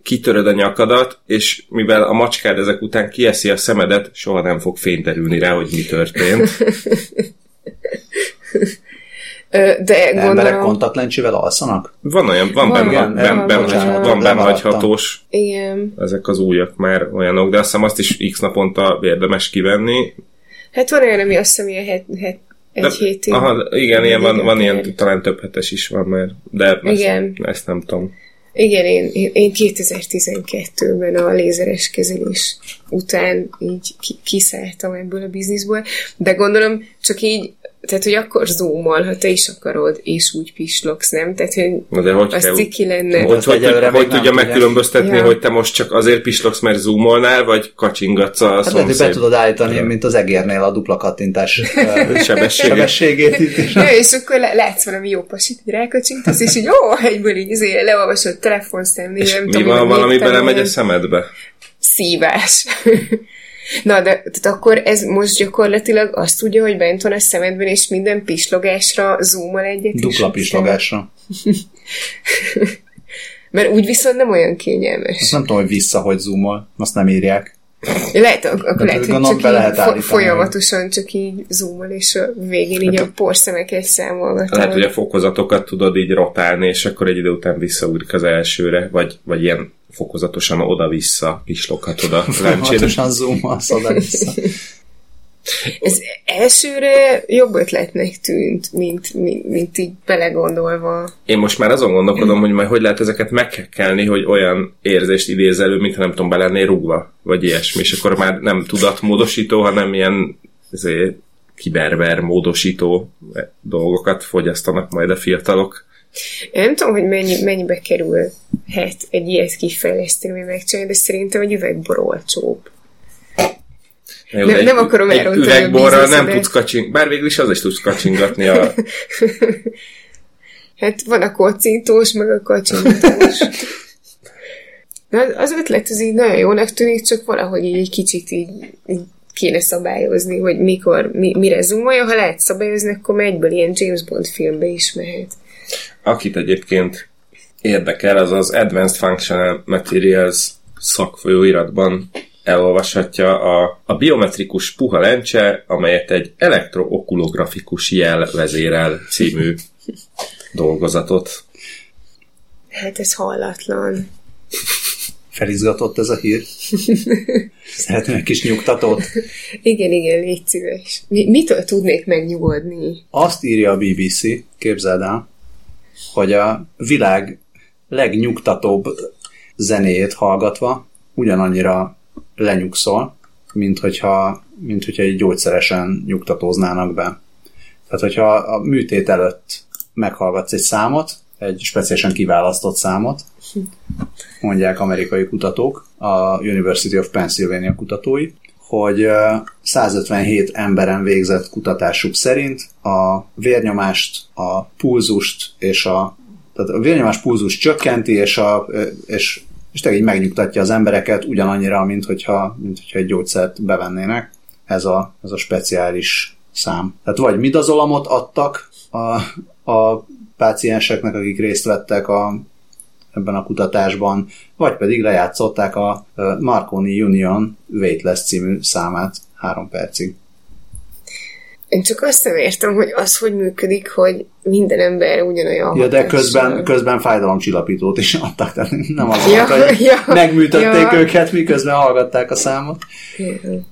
kitöröd a nyakadat, és mivel a macskád ezek után kieszi a szemedet, soha nem fog fényterülni rá, hogy mi történt. *laughs* De Emberek gondolom, kontaktlencsével alszanak? Van olyan, van, Van, benne, ben, van, ben, bocsánat, van benhagyhatós, igen. ezek az újak már olyanok, de azt hiszem azt is x naponta érdemes kivenni. Hát van olyan, ami azt hiszem, ilyen het, het, egy De, hétig. aha, igen, ilyen van, van ilyen, talán több hetes is van már, de ezt, Igen. ezt nem tudom. Igen, én, én- én 2012-ben a lézeres kezelés után így ki, kiszálltam ebből a bizniszből, de gondolom csak így, tehát hogy akkor zoomol, ha te is akarod, és úgy pislogsz, nem? Tehát, hogy Na de hogy az kell, ciki lenne. hogy, hogy, hogy, hogy tudja megkülönböztetni, Ja. hogy te most csak azért pislogsz, mert zoomolnál, vagy kacsingatsz a Hát lehet, hogy be tudod állítani, mint az egérnél a dupla kattintás *laughs* sebességét. sebességét itt is. Ja, és akkor látsz valami jó pasit, hogy rákacsintasz, és így, ó, egyből így izé, leolvasod telefonszámlé, És nem mi tudom, van, hogy valami belemegy a szemedbe? Szívás. Na, de tehát akkor ez most gyakorlatilag azt tudja, hogy bent van a szemedben, és minden pislogásra zoomol egyet. Dupla pislogásra. *laughs* Mert úgy viszont nem olyan kényelmes. Azt nem tudom, hogy vissza, hogy zoomol. Azt nem írják. Lehet, ak- akkor De lehet, hogy csak be így lehet állítani. folyamatosan csak így zoomol, és a végén így a porszemeket számolgatod. Lehet, hogy a fokozatokat tudod így rotálni, és akkor egy idő után visszaugrik az elsőre, vagy, vagy ilyen fokozatosan oda-vissza pisloghatod a láncsét. *laughs* Folyamatosan zoomolsz oda-vissza. *laughs* Ez elsőre jobb ötletnek tűnt, mint, mint, mint így belegondolva. Én most már azon gondolkodom, hogy majd hogy lehet ezeket meghekkelni, hogy olyan érzést idéz elő, mintha nem tudom, be lennél rúgva, vagy ilyesmi, és akkor már nem tudatmódosító, hanem ilyen kiberver módosító dolgokat fogyasztanak majd a fiatalok. Nem tudom, hogy mennyi, mennyibe kerül hát egy ilyet kifejleszteni, megcsinálni, de szerintem egy üvegbor olcsóbb. Jó, Nem- nem akarom egy elrontani a üvegborral nem tudsz kacsing, bár végül is az is tudsz kacsingatni a *laughs* Hát van a kocintós, meg a kacsintós. Na, *laughs* az ötlet az így nagyon jónak tűnik, csak valahogy így egy kicsit így, így kéne szabályozni, hogy mikor, mi, mire zoomolja. Ha lehet szabályozni, akkor már egyből ilyen James Bond filmbe is mehet. Akit egyébként érdekel, az az Advanced Functional Materials szakfolyóiratban elolvashatja a, a biometrikus puha lencse, amelyet egy elektrookulografikus jel vezérel című dolgozatot. Hát ez hallatlan. Felizgatott ez a hír? Szeretném egy kis nyugtatót? Igen, igen, légy szíves. Mi, mitől tudnék megnyugodni? Azt írja a BBC, képzeld el, hogy a világ legnyugtatóbb zenéjét hallgatva ugyanannyira lenyugszol, mint hogyha, mint hogyha egy gyógyszeresen nyugtatóznának be. Tehát, hogyha a műtét előtt meghallgatsz egy számot, egy speciálisan kiválasztott számot, mondják amerikai kutatók, a University of Pennsylvania kutatói, hogy 157 emberen végzett kutatásuk szerint a vérnyomást, a pulzust és a tehát a vérnyomás pulzus csökkenti, és, a, és, és tényleg így megnyugtatja az embereket ugyanannyira, mint hogyha, mint hogyha egy gyógyszert bevennének. Ez a, ez a speciális szám. Tehát vagy midazolamot adtak a, a pácienseknek, akik részt vettek a, ebben a kutatásban, vagy pedig lejátszották a Marconi Union Weightless című számát három percig. Én csak azt nem értem, hogy az hogy működik, hogy minden ember ugyanolyan Ja, de közben, közben fájdalomcsillapítót is adtak, tehát nem az ja, hogy ja, megműtötték ja. őket, miközben hallgatták a számot. Ja.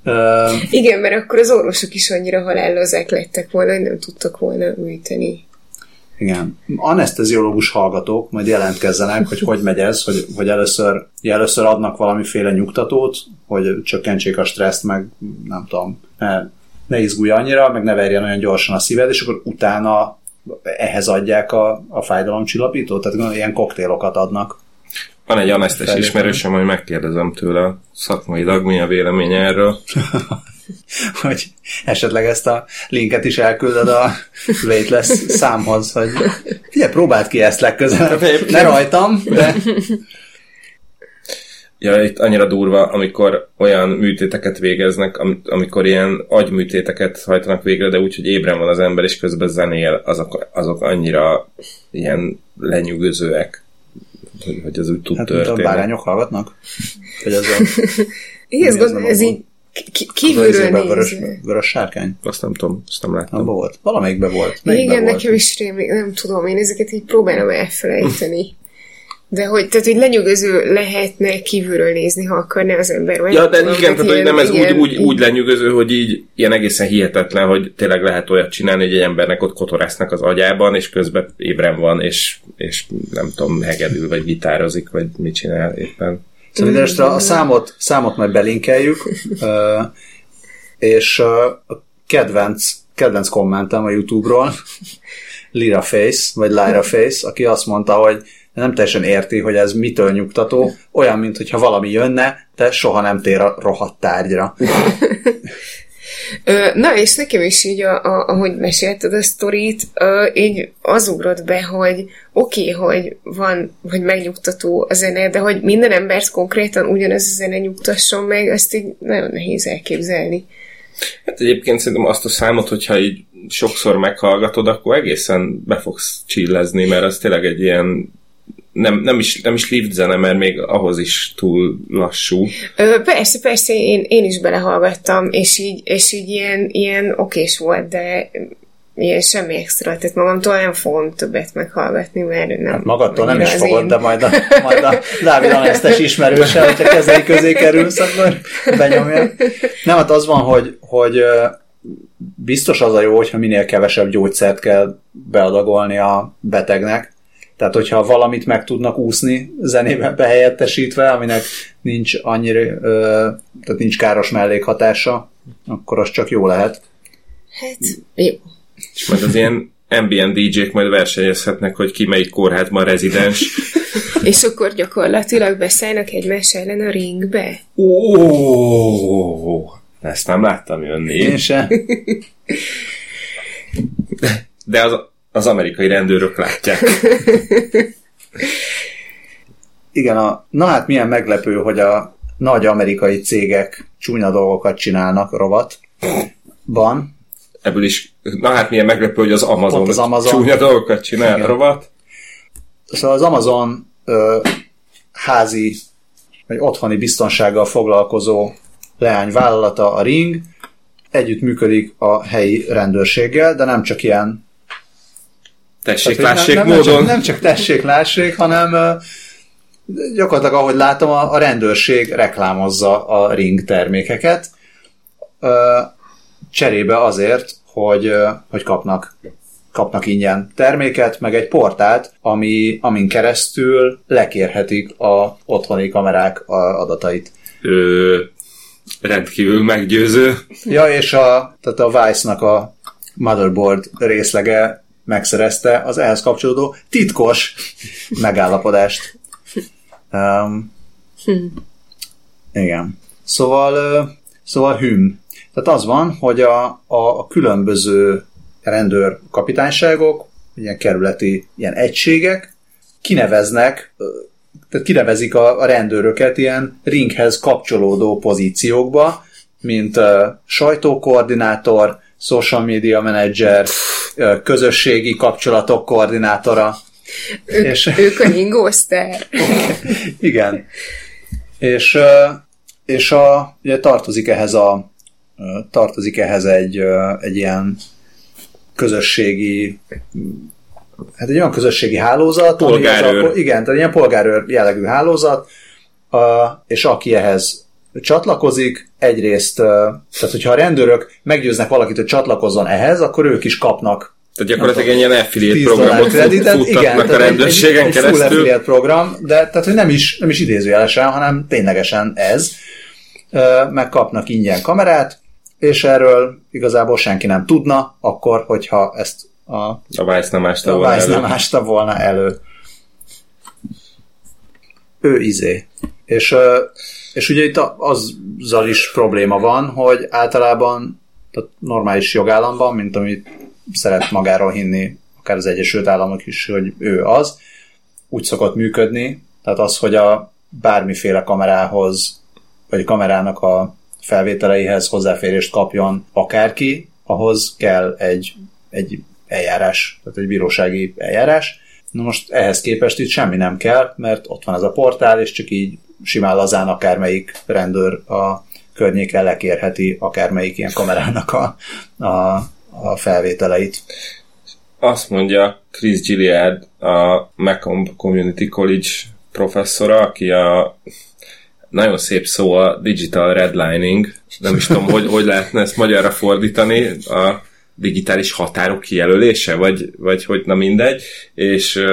Uh, Igen, mert akkor az orvosok is annyira halállozák lettek volna, hogy nem tudtak volna műteni. Igen. Anesteziológus hallgatók majd jelentkezzenek, hogy hogy megy ez, hogy, hogy először, először adnak valamiféle nyugtatót, hogy csökkentsék a stresszt, meg nem tudom, ne, ne izgulj annyira, meg ne verjen olyan gyorsan a szíved, és akkor utána ehhez adják a, a fájdalomcsillapítót, tehát ilyen koktélokat adnak. Van egy anesztes ismerősöm, hogy megkérdezem tőle szakmailag, mi a véleménye erről. *laughs* *laughs* hogy esetleg ezt a linket is elküldöd a Weightless számhoz, hogy figyelj, próbáld ki ezt legközelebb. Ne rajtam, de... Ja, itt annyira durva, amikor olyan műtéteket végeznek, amikor ilyen agyműtéteket hajtanak végre, de úgy, hogy ébren van az ember, és közben zenél, azok, azok annyira ilyen lenyűgözőek, hogy, hogy ez úgy tud hát, történni. a bárányok hallgatnak? Hogy ez a... *laughs* Igen, ez, ez így kívülről nézve. Vörös, vörös sárkány? Azt nem tudom, azt nem láttam. Abba volt. Valamelyikben volt. Melyikben Igen, volt? nekem is rémlik, nem tudom, én ezeket így próbálom elfelejteni. De hogy, tehát, hogy lenyűgöző lehetne kívülről nézni, ha akarná az ember. Vagy ja, de tudom, igen, tehát, hogy nem ez igen, úgy, úgy, úgy lenyűgöző, hogy így ilyen egészen hihetetlen, hogy tényleg lehet olyat csinálni, hogy egy embernek ott kotorásznak az agyában, és közben ébren van, és, és nem tudom, hegedül, vagy gitározik, vagy mit csinál éppen. Szóval mm. a számot, számot majd belinkeljük, és a kedvenc, kedvenc kommentem a YouTube-ról, Lira Face, vagy Lyra Face, aki azt mondta, hogy nem teljesen érti, hogy ez mitől nyugtató, olyan, mintha valami jönne, de soha nem tér a rohadt tárgyra. *laughs* Na, és nekem is így, a, a, ahogy mesélted a sztorit, így az ugrott be, hogy oké, okay, hogy van, hogy megnyugtató a zene, de hogy minden embert konkrétan ugyanaz a zene nyugtasson meg, azt így nagyon nehéz elképzelni. Hát egyébként szerintem azt a számot, hogyha így sokszor meghallgatod, akkor egészen be fogsz csillezni, mert az tényleg egy ilyen nem, nem, is, nem is lift zene, mert még ahhoz is túl lassú. Ö, persze, persze, én, én is belehallgattam, és így, és így ilyen, ilyen okés volt, de ilyen semmi extra, tehát magamtól nem fogom többet meghallgatni, mert nem... Hát magadtól nem is fogod, én... de majd a, majd a Dávid Anesztes ismerőse, hogyha kezei közé kerülsz, akkor benyomja. Nem, hát az van, hogy, hogy biztos az a jó, hogyha minél kevesebb gyógyszert kell beadagolni a betegnek, tehát, hogyha valamit meg tudnak úszni zenében behelyettesítve, aminek nincs annyira, ö, tehát nincs káros mellékhatása, akkor az csak jó lehet. Hát, jó. És majd az ilyen ambient DJ-k majd versenyezhetnek, hogy ki melyik kórházban rezidens. *laughs* És akkor gyakorlatilag beszállnak egymás ellen a ringbe? Ó, ezt nem láttam jönni. Én sem. De az, az amerikai rendőrök látják. *laughs* Igen, a, na hát milyen meglepő, hogy a nagy amerikai cégek csúnya dolgokat csinálnak rovatban. Ebből is, na hát milyen meglepő, hogy az Amazon, az Amazon csúnya dolgokat csinál Igen. rovat. Szóval az Amazon ö, házi vagy otthoni biztonsággal foglalkozó leányvállalata, a Ring, együtt működik a helyi rendőrséggel, de nem csak ilyen tessék, lássék nem, módon. Nem csak, nem csak tessék, lássék, hanem gyakorlatilag, ahogy látom, a, a rendőrség reklámozza a ring termékeket, cserébe azért, hogy, hogy kapnak kapnak ingyen terméket, meg egy portált, ami, amin keresztül lekérhetik a otthoni kamerák a adatait. Ö, rendkívül meggyőző. Ja, és a, tehát a Vice-nak a motherboard részlege megszerezte az ehhez kapcsolódó titkos megállapodást. Um, igen. Szóval, szóval hüm. Tehát az van, hogy a, a, a különböző rendőr kapitányságok, ilyen kerületi ilyen egységek kineveznek, tehát kinevezik a, a rendőröket ilyen ringhez kapcsolódó pozíciókba, mint uh, sajtókoordinátor, social media manager, közösségi kapcsolatok koordinátora. Ő, és, ők a ringószter. *laughs* igen. És, és a, ugye tartozik ehhez a tartozik ehhez egy, egy ilyen közösségi hát egy olyan közösségi hálózat, polgárőr. Ami az a, igen, tehát ilyen polgárőr jellegű hálózat, és aki ehhez csatlakozik, egyrészt, tehát hogyha a rendőrök meggyőznek valakit, hogy csatlakozzon ehhez, akkor ők is kapnak tehát gyakorlatilag egy ilyen affiliate programot kreditet, igen, a rendőrségen egy, egy, keresztül. Full affiliate program, de tehát, hogy nem is, nem is idézőjelesen, hanem ténylegesen ez. Megkapnak ingyen kamerát, és erről igazából senki nem tudna, akkor, hogyha ezt a, a Vice nem ásta volna, elő. nem ásta volna elő. Ő izé. És, és ugye itt azzal is probléma van, hogy általában tehát normális jogállamban, mint amit szeret magáról hinni, akár az Egyesült Államok is, hogy ő az, úgy szokott működni, tehát az, hogy a bármiféle kamerához, vagy a kamerának a felvételeihez hozzáférést kapjon akárki, ahhoz kell egy, egy eljárás, tehát egy bírósági eljárás. Na most ehhez képest itt semmi nem kell, mert ott van ez a portál, és csak így simán lazán akármelyik rendőr a környéken lekérheti akármelyik ilyen kamerának a, a, a felvételeit. Azt mondja Chris Gilliard, a Macomb Community College professzora, aki a nagyon szép szó a digital redlining, nem is tudom, hogy, hogy lehetne ezt magyarra fordítani, a digitális határok kijelölése, vagy, vagy hogy na mindegy, és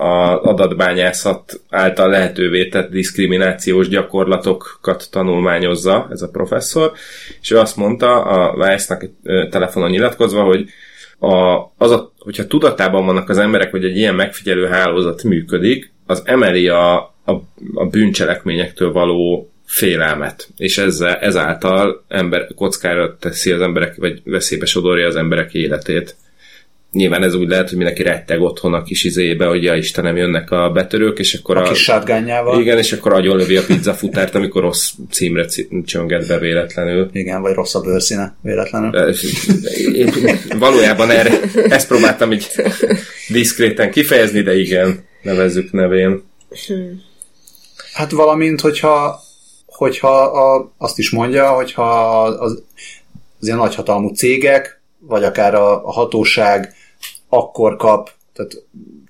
az adatbányászat által lehetővé tett diszkriminációs gyakorlatokat tanulmányozza ez a professzor, és ő azt mondta a Vice-nak telefonon nyilatkozva, hogy a, az a, hogyha tudatában vannak az emberek, hogy egy ilyen megfigyelő hálózat működik, az emeli a, a, a bűncselekményektől való félelmet, és ezzel, ezáltal ember, kockára teszi az emberek, vagy veszélybe sodorja az emberek életét. Nyilván ez úgy lehet, hogy mindenki retteg otthon a kis izébe, hogy ja Istenem, jönnek a betörők, és akkor a, a kis sátgányával. Igen, és akkor lövi a pizzafutárt, amikor rossz címre csönget be véletlenül. Igen, vagy rossz a bőrszíne véletlenül. Én valójában erre, ezt próbáltam így diszkréten kifejezni, de igen, nevezzük nevén. Hát valamint, hogyha, hogyha a, azt is mondja, hogyha az, az ilyen nagyhatalmú cégek, vagy akár a, a hatóság akkor kap, tehát,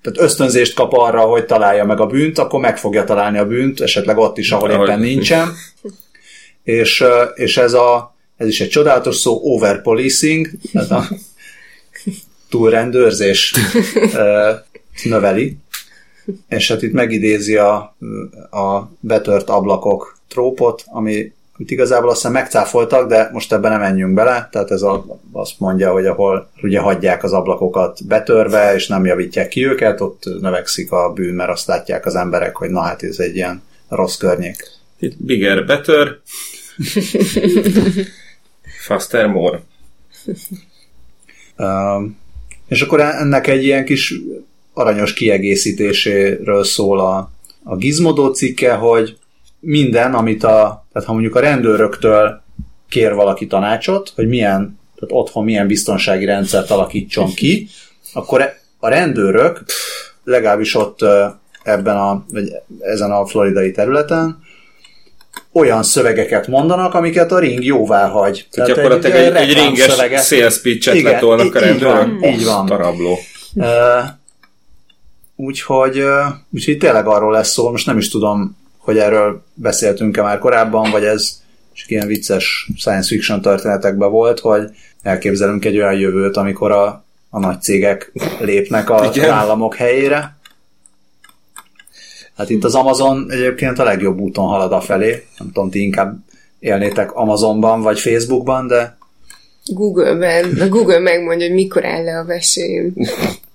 tehát ösztönzést kap arra, hogy találja meg a bűnt, akkor meg fogja találni a bűnt, esetleg ott is, ahol éppen nincsen. És, és ez, a, ez is egy csodálatos szó, overpolicing, tehát a túlrendőrzés növeli és hát itt megidézi a, a betört ablakok trópot, ami amit igazából aztán megcáfoltak, de most ebben nem menjünk bele, tehát ez a, azt mondja, hogy ahol ugye hagyják az ablakokat betörve, és nem javítják ki őket, ott növekszik a bűn, mert azt látják az emberek, hogy na hát ez egy ilyen rossz környék. Itt bigger, better. *laughs* Faster, more. Um, és akkor ennek egy ilyen kis aranyos kiegészítéséről szól a, a Gizmodo cikke, hogy minden, amit a, tehát ha mondjuk a rendőröktől kér valaki tanácsot, hogy milyen, tehát otthon milyen biztonsági rendszert alakítson ki, akkor a rendőrök, legalábbis ott ebben a, vagy ezen a floridai területen, olyan szövegeket mondanak, amiket a ring jóvá hagy. Tehát, gyakorlatilag egy, egy, egy ringes sales pitch-et letolnak a rendőrök. Így van, így van. Tarabló. Uh, úgyhogy, úgyhogy tényleg arról lesz szó, most nem is tudom, hogy erről beszéltünk-e már korábban, vagy ez csak ilyen vicces science fiction történetekben volt, hogy elképzelünk egy olyan jövőt, amikor a, a nagy cégek lépnek az Igen. államok helyére. Hát itt az Amazon egyébként a legjobb úton halad a felé. Nem tudom, ti inkább élnétek Amazonban vagy Facebookban, de Google-ben, a Google megmondja, hogy mikor áll le a vesém. *laughs*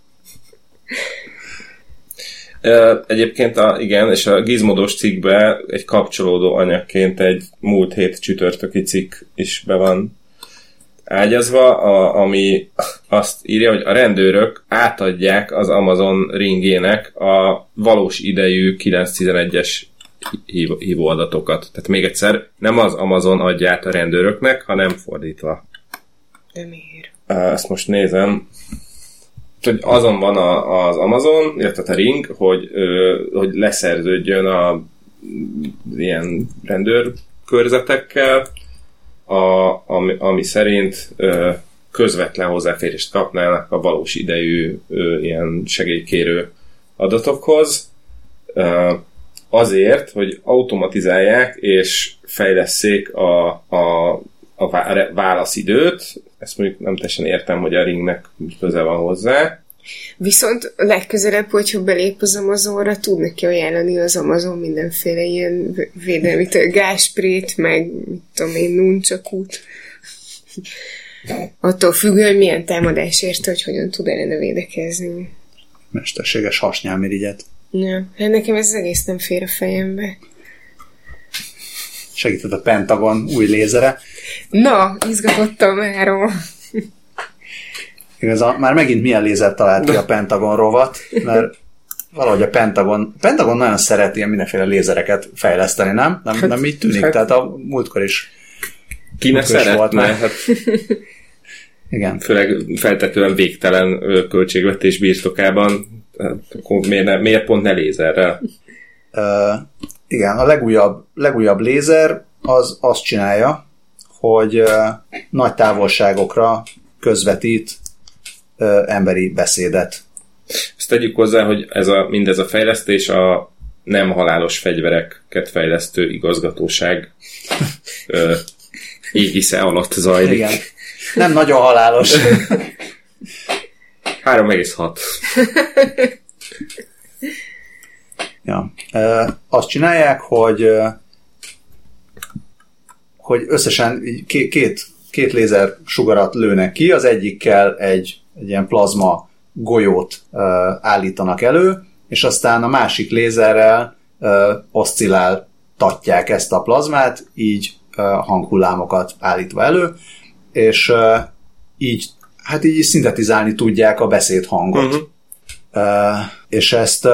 Egyébként a, igen, és a Gizmodos cikkbe egy kapcsolódó anyagként egy múlt hét csütörtöki cikk is be van ágyazva, a, ami azt írja, hogy a rendőrök átadják az Amazon ringének a valós idejű 911-es hív- hívóadatokat. Tehát még egyszer, nem az Amazon adja át a rendőröknek, hanem fordítva. De miért? Ezt most nézem. Hogy azon van a, az Amazon, illetve a Ring, hogy, ö, hogy leszerződjön a ilyen rendőrkörzetekkel, a, ami, ami szerint ö, közvetlen hozzáférést kapnának a valós idejű ö, ilyen segélykérő adatokhoz, ö, azért, hogy automatizálják és fejlesszék a, a, a vá- válaszidőt, ezt mondjuk nem teljesen értem, hogy a ringnek köze van hozzá. Viszont legközelebb, hogyha belép az Amazonra, tud neki ajánlani az Amazon mindenféle ilyen védelmi gásprét, meg mit tudom én, nuncsakút. *laughs* Attól függően, hogy milyen támadás érte, hogy hogyan tud ellene védekezni. mesterséges hasnyálmirigyet. Ja, hát nekem ez az egész nem fér a fejembe. Segített a Pentagon új lézere. Na, izgatottam már. Igazán, már megint milyen lézert talált ki a Pentagon rovat, mert valahogy a Pentagon, a Pentagon nagyon szereti ilyen mindenféle lézereket fejleszteni, nem? Nem, nem így tűnik? hát- Tehát a múltkor is. Kinek Ökös volt szeretne? már. Hát, Igen. főleg feltetően végtelen költségvetés birtokában, hát akkor miért, ne, miért pont ne lézerrel? Igen, a legújabb, legújabb lézer az azt csinálja, hogy nagy távolságokra közvetít emberi beszédet. Ezt tegyük hozzá, hogy ez a, mindez a fejlesztés a nem halálos fegyvereket fejlesztő igazgatóság ö, égisze alatt zajlik. Igen. Nem nagyon halálos. *laughs* 3,6. *laughs* Ja. Azt csinálják, hogy hogy összesen két, két lézer sugarat lőnek ki, az egyikkel egy, egy ilyen plazma golyót állítanak elő, és aztán a másik lézerrel ö, oszcilláltatják ezt a plazmát, így ö, hanghullámokat állítva elő, és így, hát így szintetizálni tudják a beszédhangot. Mhm. Uh, és ezt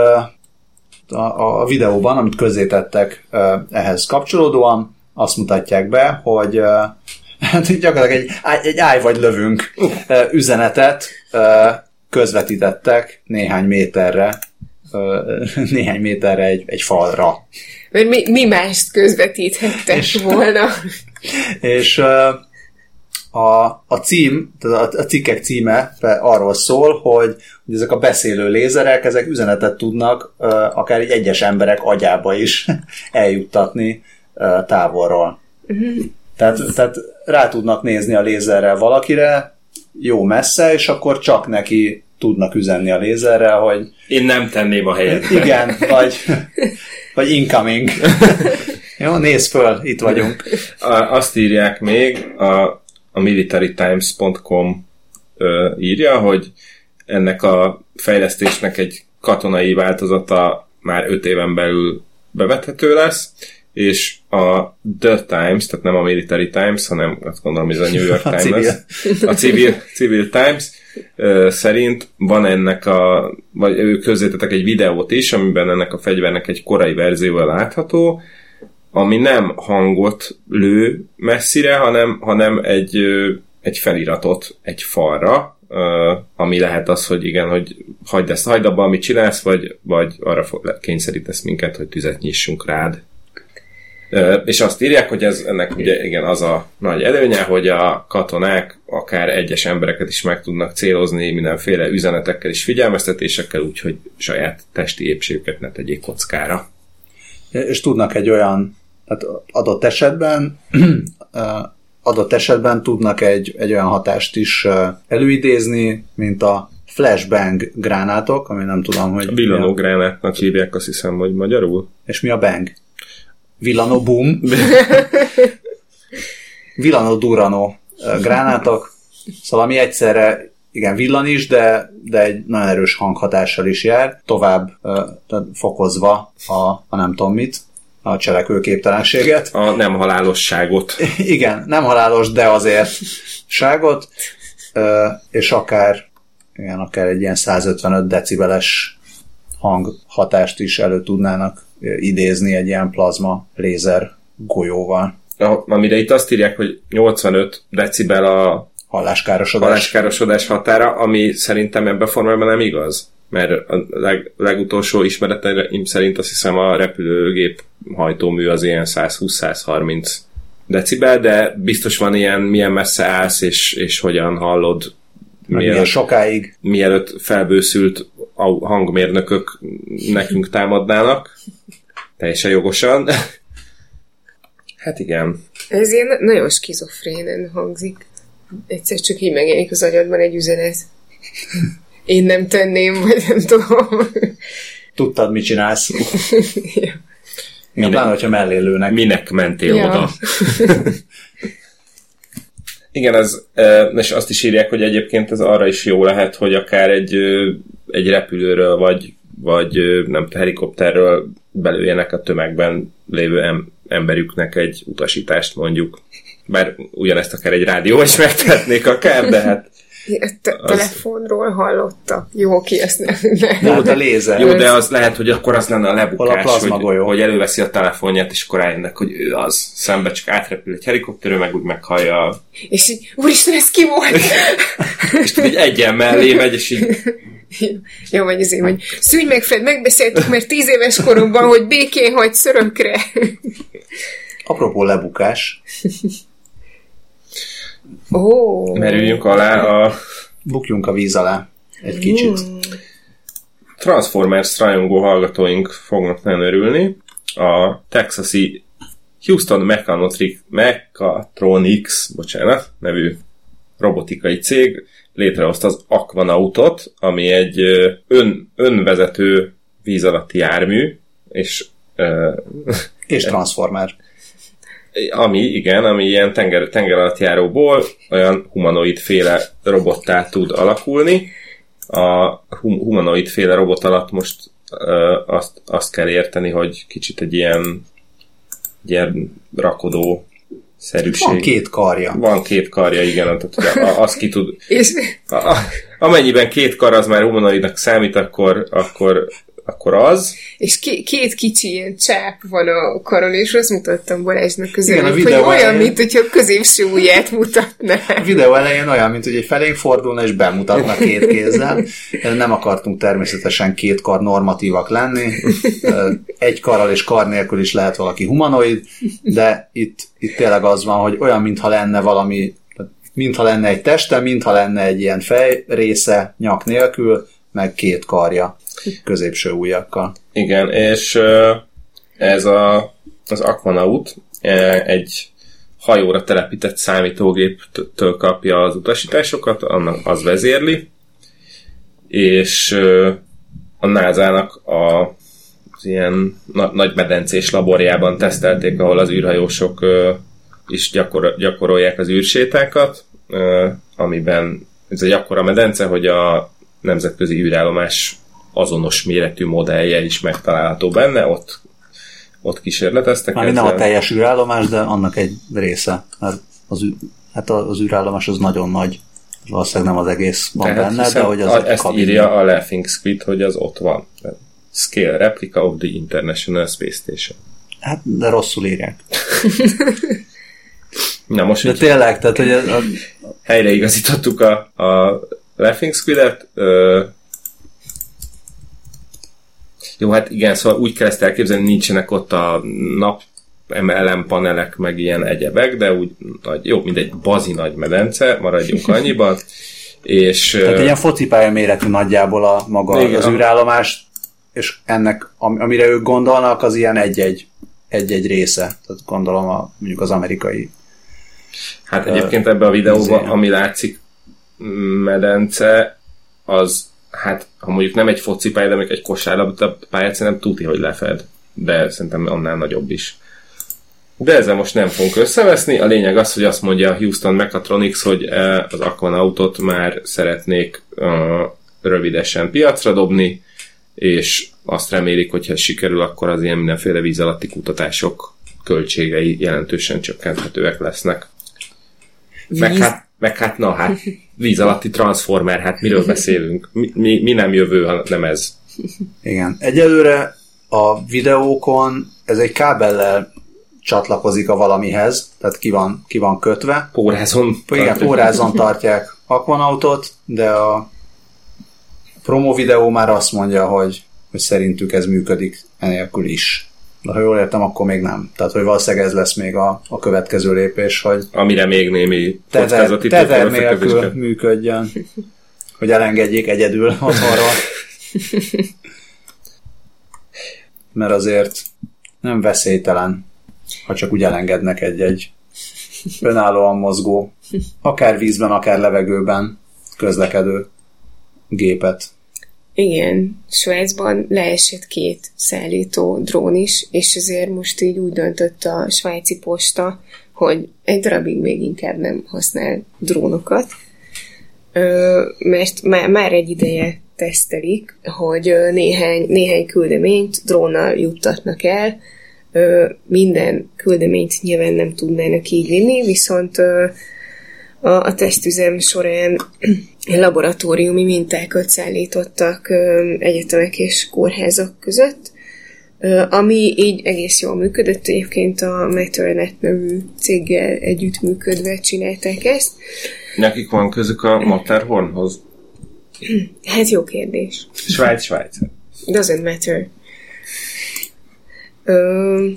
a, a videóban, amit közzétettek ehhez kapcsolódóan, azt mutatják be, hogy *laughs* hát gyakorlatilag egy, egy áj vagy lövünk üzenetet közvetítettek néhány méterre néhány méterre egy, egy falra. Mert mi, mi mást közvetíthettek És- volna? *laughs* És a, a cím, tehát a, a cikkek címe arról szól, hogy, hogy ezek a beszélő lézerek, ezek üzenetet tudnak uh, akár egy egyes emberek agyába is *laughs* eljuttatni uh, távolról. Tehát, tehát rá tudnak nézni a lézerrel valakire, jó messze, és akkor csak neki tudnak üzenni a lézerrel, hogy Én nem tenném a helyet. igen, *laughs* vagy, vagy incoming. *laughs* Jó, nézd föl, itt vagyunk. A, azt írják még, a, a militarytimes.com ö, írja, hogy ennek a fejlesztésnek egy katonai változata már öt éven belül bevethető lesz, és a The Times, tehát nem a Military Times, hanem azt gondolom, hogy ez a New York *laughs* A Times civil. lesz. A civil, civil Times ö, szerint van ennek a, vagy ők közzétettek egy videót is, amiben ennek a fegyvernek egy korai verziója látható, ami nem hangot lő messzire, hanem, hanem egy, egy feliratot egy falra, ami lehet az, hogy igen, hogy hagyd ezt, hagyd abba, amit csinálsz, vagy, vagy arra kényszerítesz minket, hogy tüzet nyissunk rád. És azt írják, hogy ez ennek ugye igen az a nagy előnye, hogy a katonák akár egyes embereket is meg tudnak célozni mindenféle üzenetekkel és figyelmeztetésekkel, úgyhogy saját testi épségüket ne tegyék kockára. És tudnak egy olyan, tehát adott esetben *clears throat* adott esetben tudnak egy, egy olyan hatást is előidézni, mint a flashbang gránátok, ami nem tudom, hogy... Villanó gránátnak hívják, azt hiszem, hogy magyarul. És mi a bang? Villano boom. *laughs* Villano durano gránátok. Szóval ami egyszerre igen, villan is, de, de egy nagyon erős hanghatással is jár, tovább uh, fokozva a, a nem tudom mit, a cselekvőképtelenséget. A nem halálosságot. *laughs* Igen, nem halálos, de azért ságot, és akár, igen, akár egy ilyen 155 decibeles hanghatást is elő tudnának idézni egy ilyen plazma lézer golyóval. Amire itt azt írják, hogy 85 decibel a halláskárosodás, halláskárosodás határa, ami szerintem ebben a formában nem igaz mert a leg, legutolsó ismereteim szerint azt hiszem a repülőgép hajtómű az ilyen 120-130 decibel, de biztos van ilyen, milyen messze állsz, és, és hogyan hallod mielőtt, sokáig. Mielőtt felbőszült a hangmérnökök nekünk támadnának. Teljesen jogosan. hát igen. Ez ilyen nagyon skizofrénen hangzik. Egyszer csak így megjelenik az agyadban egy üzenet én nem tenném, vagy nem tudom. Tudtad, mit csinálsz. *laughs* ja. Minek, Pláne, hogyha mellé lőnek. Minek mentél ja. oda? *laughs* Igen, ez, és azt is írják, hogy egyébként ez arra is jó lehet, hogy akár egy, egy repülőről, vagy, vagy nem helikopterről belőjenek a tömegben lévő emberüknek egy utasítást mondjuk. Bár ugyanezt akár egy rádió is megtehetnék akár, de hát Te- telefonról hallotta. Jó, ki ezt nem. nem. Jó, de lézer. Jó, de az lehet, hogy akkor az lenne a lebukás, a hogy, hogy előveszi a telefonját, és akkor rájönnek, hogy ő az. Szembe csak átrepül egy helikopterő, meg úgy meghallja. És így, úristen, ez ki volt? *laughs* és így egyen mellé megy, és így jó, vagy azért, hogy szűnj meg, Fred, megbeszéltük, mert tíz éves koromban, hogy békén hagy szörökre. Apropó lebukás. Oh. Merüljünk alá a... Bukjunk a víz alá egy kicsit. Mm. Transformers rajongó hallgatóink fognak nagyon örülni. A texasi Houston Mechatronics, bocsánat, nevű robotikai cég létrehozta az Aquanautot, ami egy ön, önvezető víz alatti jármű, és és Transformer ami, igen, ami ilyen tenger, tenger alatt járóból olyan humanoid féle robottá tud alakulni. A hum, humanoid féle robot alatt most ö, azt, azt kell érteni, hogy kicsit egy ilyen, egy ilyen rakodó szerűség. Van két karja. Van két karja, igen, tehát hogy az ki tud... És... A, a, amennyiben két kar az már humanoidnak számít, akkor, akkor akkor az. És k- két kicsi ilyen csáp van a karon, és azt mutattam Balázsnak közül, Igen, hogy olyan, elején... mint hogyha a középső ujját mutatná. A videó elején olyan, mint hogy egy felénk fordulna, és bemutatna két kézzel. Nem akartunk természetesen két kar normatívak lenni. Egy karral és kar nélkül is lehet valaki humanoid, de itt, itt tényleg az van, hogy olyan, mintha lenne valami mintha lenne egy teste, mintha lenne egy ilyen fej része nyak nélkül, meg két karja középső ujjakkal. Igen, és ez a, az Aquanaut egy hajóra telepített számítógéptől kapja az utasításokat, annak az vezérli, és a NASA-nak a, ilyen na- nagy medencés laborjában tesztelték, ahol az űrhajósok is gyakor- gyakorolják az űrsétákat, amiben ez egy akkora medence, hogy a nemzetközi űrállomás azonos méretű modellje is megtalálható benne, ott, ott kísérleteztek. Már nem a teljes űrállomás, de annak egy része. Mert az, hát az űrállomás az nagyon nagy. Valószínűleg nem az egész van Tehát benne, de hogy az a, Ezt kabin. írja a Laughing Squid, hogy az ott van. Scale replica of the International Space Station. Hát, de rosszul írják. *laughs* Na most de tényleg, tehát hogy a, a... helyreigazítottuk a, a Laughing Squid-et, jó, hát igen, szóval úgy kell ezt elképzelni, nincsenek ott a nap panelek, meg ilyen egyebek, de úgy nagy, jó, mint egy bazi nagy medence, maradjunk *laughs* annyiban. És, Tehát egy ilyen focipálya méretű nagyjából a maga igen, az űrállomás, és ennek, amire ők gondolnak, az ilyen egy-egy, egy-egy része. Tehát gondolom a, mondjuk az amerikai Hát egyébként ebbe a videóban, ami látszik medence, az hát ha mondjuk nem egy focipálya, de mondjuk egy kosárlabda pályát szerintem tuti, hogy lefed. De szerintem annál nagyobb is. De ezzel most nem fogunk összeveszni. A lényeg az, hogy azt mondja Houston Mechatronics, hogy az Aquan autót már szeretnék uh, rövidesen piacra dobni, és azt remélik, hogy ha sikerül, akkor az ilyen mindenféle víz alatti kutatások költségei jelentősen csökkenthetőek lesznek. Meg hát, meg hát, na hát, víz alatti transformer, hát miről beszélünk? Mi, mi, mi nem jövő, ha nem ez? Igen. Egyelőre a videókon ez egy kábellel csatlakozik a valamihez, tehát ki van, ki van kötve. Pórázon. Igen, pórázon tartják Aquanautot, de a promo videó már azt mondja, hogy, hogy szerintük ez működik enélkül is. De ha jól értem, akkor még nem. Tehát, hogy valószínűleg ez lesz még a, a következő lépés, hogy amire még némi tever, tever nélkül működjön, hogy elengedjék egyedül otthonról. Mert azért nem veszélytelen, ha csak úgy elengednek egy-egy önállóan mozgó, akár vízben, akár levegőben közlekedő gépet igen, Svájcban leesett két szállító drón is, és ezért most így úgy döntött a svájci posta, hogy egy darabig még inkább nem használ drónokat, mert már egy ideje tesztelik, hogy néhány, néhány küldeményt drónnal juttatnak el, minden küldeményt nyilván nem tudnának így vinni, viszont a, a tesztüzem során laboratóriumi mintákat szállítottak egyetemek és kórházak között, ami így egész jól működött, egyébként a Matternet nevű céggel együttműködve csinálták ezt. Nekik van közük a Matterhornhoz? *clears throat* Hát jó kérdés. Svájc, Svájc. Doesn't matter. Ö,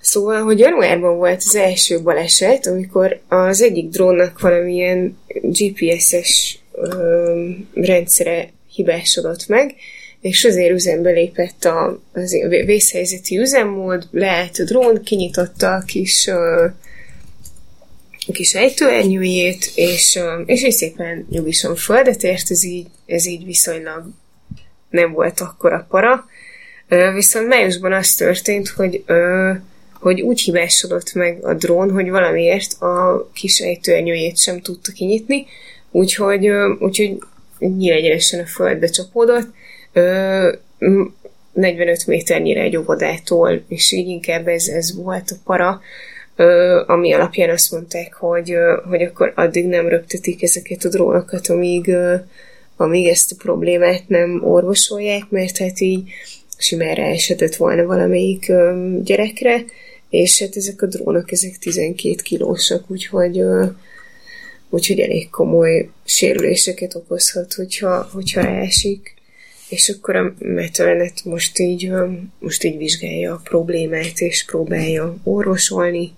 Szóval, hogy januárban volt az első baleset, amikor az egyik drónnak valamilyen GPS-es ö, rendszere hibásodott meg, és azért üzembe lépett a, az vészhelyzeti üzemmód, leállt a drón, kinyitotta a kis, ö, a kis ejtőernyőjét, és, ö, és így szépen nyugisan földet ért, ez így, ez így viszonylag nem volt akkora para. Ö, viszont májusban az történt, hogy ö, hogy úgy hibásodott meg a drón, hogy valamiért a kis ejtőernyőjét sem tudta kinyitni, úgyhogy, úgyhogy nyílegyenesen a földbe csapódott, 45 méternyire egy óvodától, és így inkább ez, ez volt a para, ami alapján azt mondták, hogy, hogy akkor addig nem röptetik ezeket a drónokat, amíg, amíg ezt a problémát nem orvosolják, mert hát így simán esetett volna valamelyik gyerekre, és hát ezek a drónok, ezek 12 kilósak, úgyhogy, úgyhogy elég komoly sérüléseket okozhat, hogyha, hogyha esik. És akkor a Metelenet most így, most így vizsgálja a problémát, és próbálja orvosolni,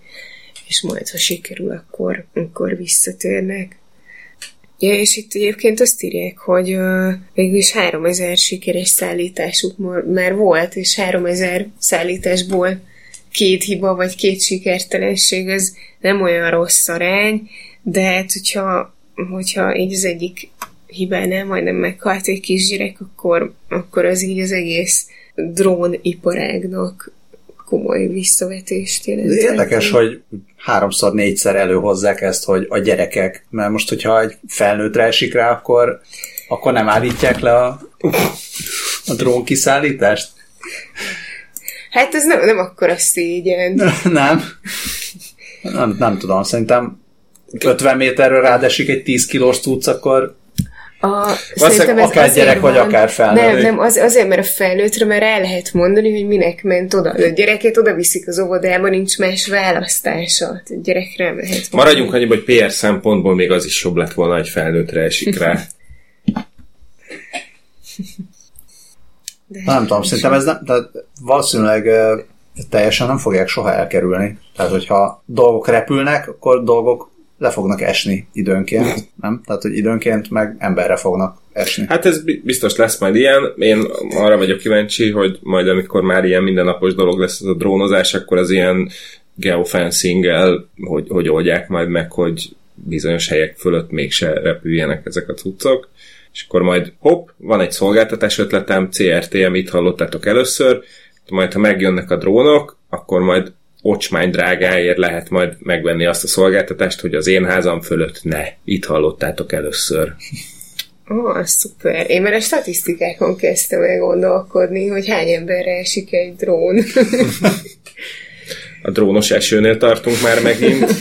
és majd, ha sikerül, akkor, akkor visszatérnek. Ja, és itt egyébként azt írják, hogy uh, végülis 3000 sikeres szállításuk már volt, és 3000 szállításból két hiba vagy két sikertelenség, az nem olyan rossz arány, de hát hogyha, hogyha így az egyik hibánál majdnem meghalt egy kisgyerek, akkor, akkor az így az egész dróniparágnak komoly visszavetést jelent. Érdekes, hogy háromszor, négyszer előhozzák ezt, hogy a gyerekek, mert most, hogyha egy felnőttre esik rá, akkor, akkor nem állítják le a, a drón kiszállítást? Hát ez nem, nem akkora szégyen. nem. nem. Nem tudom, szerintem 50 méterről rádesik egy 10 kilós tudsz, akkor a, Valószínűleg akár gyerek, van, vagy akár felnőtt. Nem, nem, az, azért, mert a felnőttre már el lehet mondani, hogy minek ment oda. A gyereket oda viszik az óvodába, nincs más választása. A gyerekre nem lehet mondani. Maradjunk annyiba, hogy PR szempontból még az is jobb lett volna, hogy felnőttre esik rá. *laughs* De nem tudom, szerintem ez nem, tehát valószínűleg teljesen nem fogják soha elkerülni. Tehát, hogyha dolgok repülnek, akkor dolgok le fognak esni időnként, nem? Tehát, hogy időnként meg emberre fognak esni. Hát ez biztos lesz majd ilyen. Én arra vagyok kíváncsi, hogy majd amikor már ilyen mindennapos dolog lesz ez a drónozás, akkor az ilyen geofencing hogy, hogy oldják majd meg, hogy bizonyos helyek fölött mégse repüljenek ezek a cuccok. És akkor majd hopp, van egy szolgáltatás ötletem, CRTM, itt hallottátok először, majd ha megjönnek a drónok, akkor majd ocsmány drágáért lehet majd megvenni azt a szolgáltatást, hogy az én házam fölött ne. Itt hallottátok először. Ó, oh, szuper. Én már a statisztikákon kezdtem el gondolkodni, hogy hány emberre esik egy drón. *laughs* a drónos esőnél tartunk már megint. *laughs*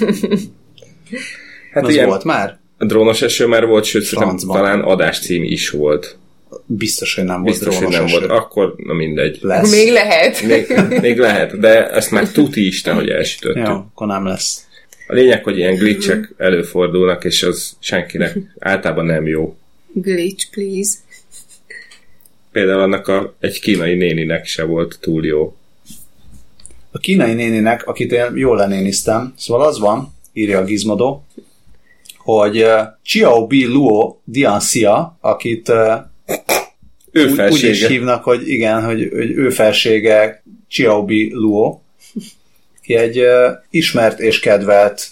Hát ilyen, volt már? A drónos eső már volt, sőt, talán adáscím is volt. Biztos, hogy nem volt Biztos, hogy nem eső. volt. Akkor, na mindegy. Lesz. Még lehet. Még, még lehet, de ezt már tuti Isten, hogy elsütöttük. Jó, akkor nem lesz. A lényeg, hogy ilyen glitchek előfordulnak, és az senkinek általában nem jó. Glitch, please. Például annak a, egy kínai néninek se volt túl jó. A kínai néninek, akit én jól lenéniztem, szóval az van, írja a Gizmodo, hogy uh, Chiao Bi Luo Dianxia, akit uh, ő úgy, úgy is hívnak, hogy igen, hogy, hogy ő felsége Chiaobi Luo, ki egy uh, ismert és kedvelt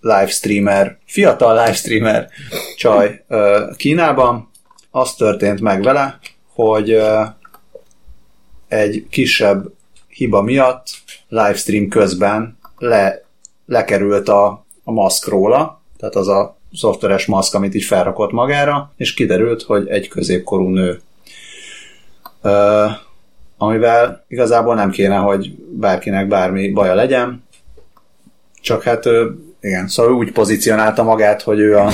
livestreamer, fiatal livestreamer csaj uh, Kínában. Az történt meg vele, hogy uh, egy kisebb hiba miatt livestream közben le, lekerült a, a maszk róla, tehát az a szoftveres maszk, amit így felrakott magára, és kiderült, hogy egy középkorú nő Uh, amivel igazából nem kéne, hogy bárkinek bármi baja legyen, csak hát igen, szóval úgy pozícionálta magát, hogy ő a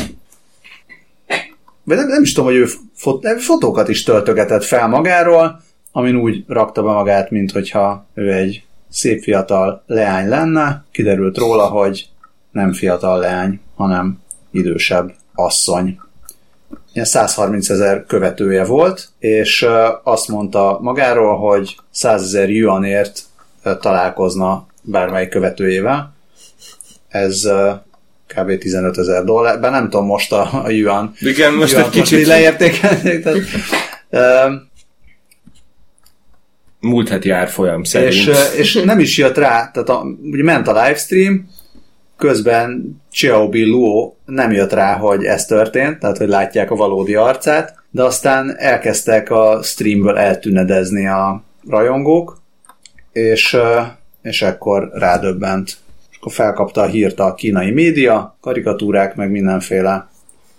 vagy nem, nem is tudom, hogy ő fot, fotókat is töltögetett fel magáról, amin úgy rakta be magát, mint hogyha ő egy szép fiatal leány lenne. Kiderült róla, hogy nem fiatal leány, hanem idősebb asszony ilyen 130 ezer követője volt, és azt mondta magáról, hogy 100 ezer yuanért találkozna bármely követőjével. Ez kb. 15 ezer dollár, bár nem tudom most a, a yuan. Igen, most yuan egy kicsit... leértékelték. Tehát, Múlt heti árfolyam szerint. És, és nem is jött rá, tehát a, ugye ment a livestream, közben Xiaobi Luo nem jött rá, hogy ez történt, tehát hogy látják a valódi arcát, de aztán elkezdtek a streamből eltűnedezni a rajongók, és, és ekkor rádöbbent. És akkor felkapta a hírt a kínai média, karikatúrák, meg mindenféle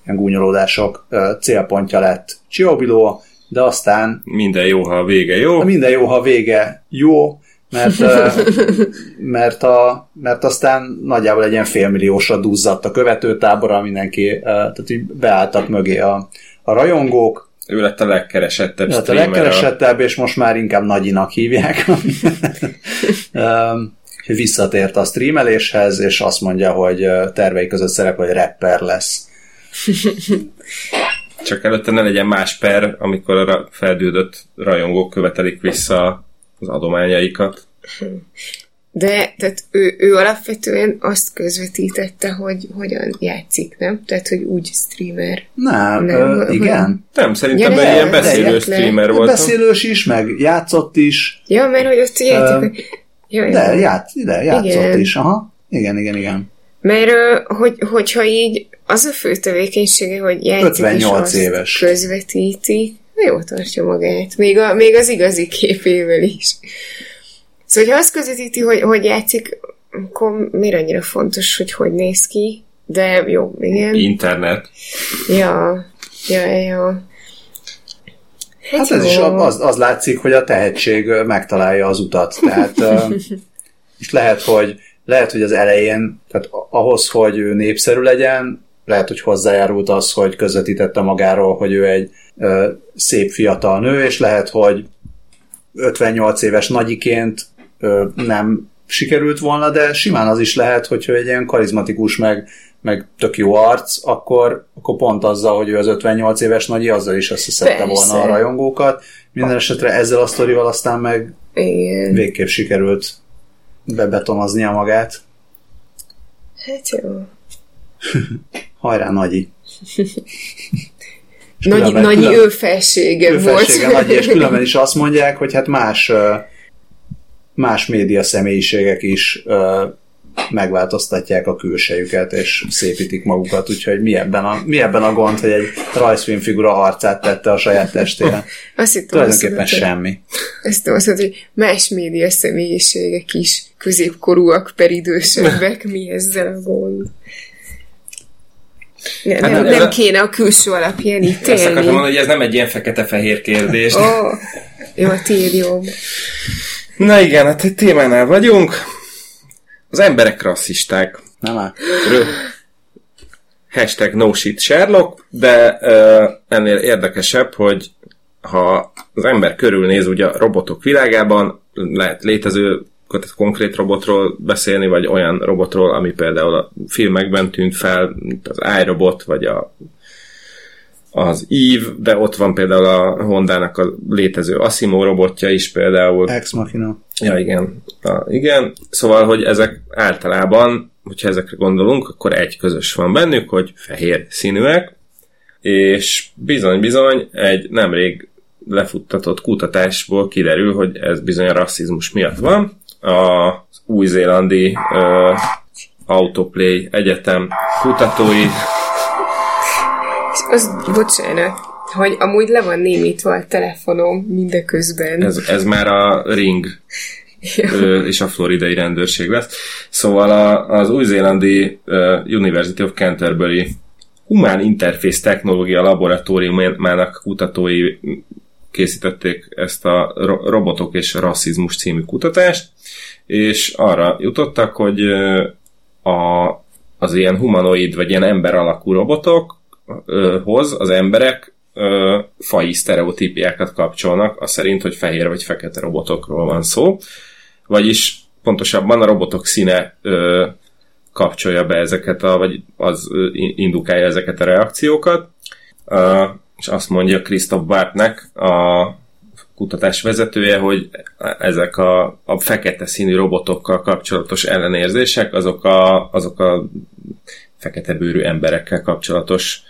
ilyen gúnyolódások célpontja lett Luo, de aztán... Minden jó, ha a vége jó. Minden jó, ha a vége jó, mert, mert, a, mert aztán nagyjából egy ilyen félmilliósra duzzadt a követőtábora, mindenki, tehát így beálltak mögé a, a rajongók. Ő lett a legkeresettebb lett a legkeresettebb, és most már inkább nagyinak hívják. Visszatért a streameléshez, és azt mondja, hogy tervei között szerepel, hogy rapper lesz. Csak előtte ne legyen más per, amikor a feldődött rajongók követelik vissza az adományaikat. De tehát ő, ő alapvetően azt közvetítette, hogy hogyan játszik, nem? Tehát, hogy úgy streamer. Nem, nem ö, igen. Nem, szerintem ja, ilyen beszélő streamer volt. Beszélős is, meg játszott is. Ja, mert hogy ott játszik. Uh, ja, de, játsz, de játszott igen. is, aha. Igen, igen, igen. Mert hogy, hogyha így az a fő tevékenysége, hogy játszik 58 és éves. közvetíti, jó tartja magát. Még, a, még az igazi képével is. Szóval, ha azt közvetíti, hogy, hogy játszik, akkor miért annyira fontos, hogy hogy néz ki? De jó, igen. Internet. Ja, ja, ja. Hát, hát ez is az, az látszik, hogy a tehetség megtalálja az utat. Tehát, *laughs* és lehet, hogy lehet, hogy az elején, tehát ahhoz, hogy ő népszerű legyen, lehet, hogy hozzájárult az, hogy közvetítette magáról, hogy ő egy szép fiatal nő, és lehet, hogy 58 éves nagyiként nem sikerült volna, de simán az is lehet, hogyha egy ilyen karizmatikus, meg, meg tök jó arc, akkor, akkor pont azzal, hogy ő az 58 éves nagyi, azzal is összeszedte volna a rajongókat. Minden esetre ezzel a sztorival aztán meg Igen. Végképp sikerült bebetonoznia magát. Hát jó. *laughs* Hajrá, Nagyi! *laughs* És Nagy, különben- nagy külön- ő felsége ő volt. Nagyi, és *laughs* különben is azt mondják, hogy hát más más média személyiségek is megváltoztatják a külsejüket, és szépítik magukat, úgyhogy mi ebben a, mi ebben a gond, hogy egy rajzfilmfigura arcát tette a saját testére? *laughs* Azt hittem, Tulajdonképpen azt mondod, semmi. Ezt azt mondod, hogy más média személyiségek is középkorúak per idősebbek, mi ezzel a gond? Ne, Hát nem, nem, nem, kéne a külső alapján Ezt akartam mondani, hogy ez nem egy ilyen fekete-fehér kérdés. Ó, oh, jó, a tiéd jobb. Na igen, hát egy témánál vagyunk. Az emberek rasszisták. Nem áll? Rö- Hashtag no shit Sherlock, de uh, ennél érdekesebb, hogy ha az ember körülnéz ugye a robotok világában, lehet létező tehát konkrét robotról beszélni, vagy olyan robotról, ami például a filmekben tűnt fel, mint az iRobot, vagy a, az Eve, de ott van például a Hondának a létező Asimo robotja is például. Ex Machina. Ja, igen. A, igen. Szóval, hogy ezek általában, hogyha ezekre gondolunk, akkor egy közös van bennük, hogy fehér színűek, és bizony-bizony egy nemrég lefuttatott kutatásból kiderül, hogy ez bizony a rasszizmus miatt van. Az új-zélandi uh, Autoplay Egyetem kutatói az, bocsánat, hogy amúgy le van némítva a telefonom mindeközben. Ez, ez már a ring ö, és a floridai rendőrség lesz. Szóval a, az új-zélandi ö, University of Canterbury Humán Interface Technológia Laboratóriumának kutatói készítették ezt a ro- Robotok és Rasszizmus című kutatást, és arra jutottak, hogy a, az ilyen humanoid vagy ilyen ember alakú robotokhoz az emberek ö, faji sztereotípiákat kapcsolnak, az szerint, hogy fehér vagy fekete robotokról van szó. Vagyis pontosabban a robotok színe ö, kapcsolja be ezeket, a, vagy az indukálja ezeket a reakciókat. Ö, és azt mondja Christoph Bartnek, a kutatás vezetője, hogy ezek a, a fekete színű robotokkal kapcsolatos ellenérzések, azok a, azok a fekete bőrű emberekkel kapcsolatos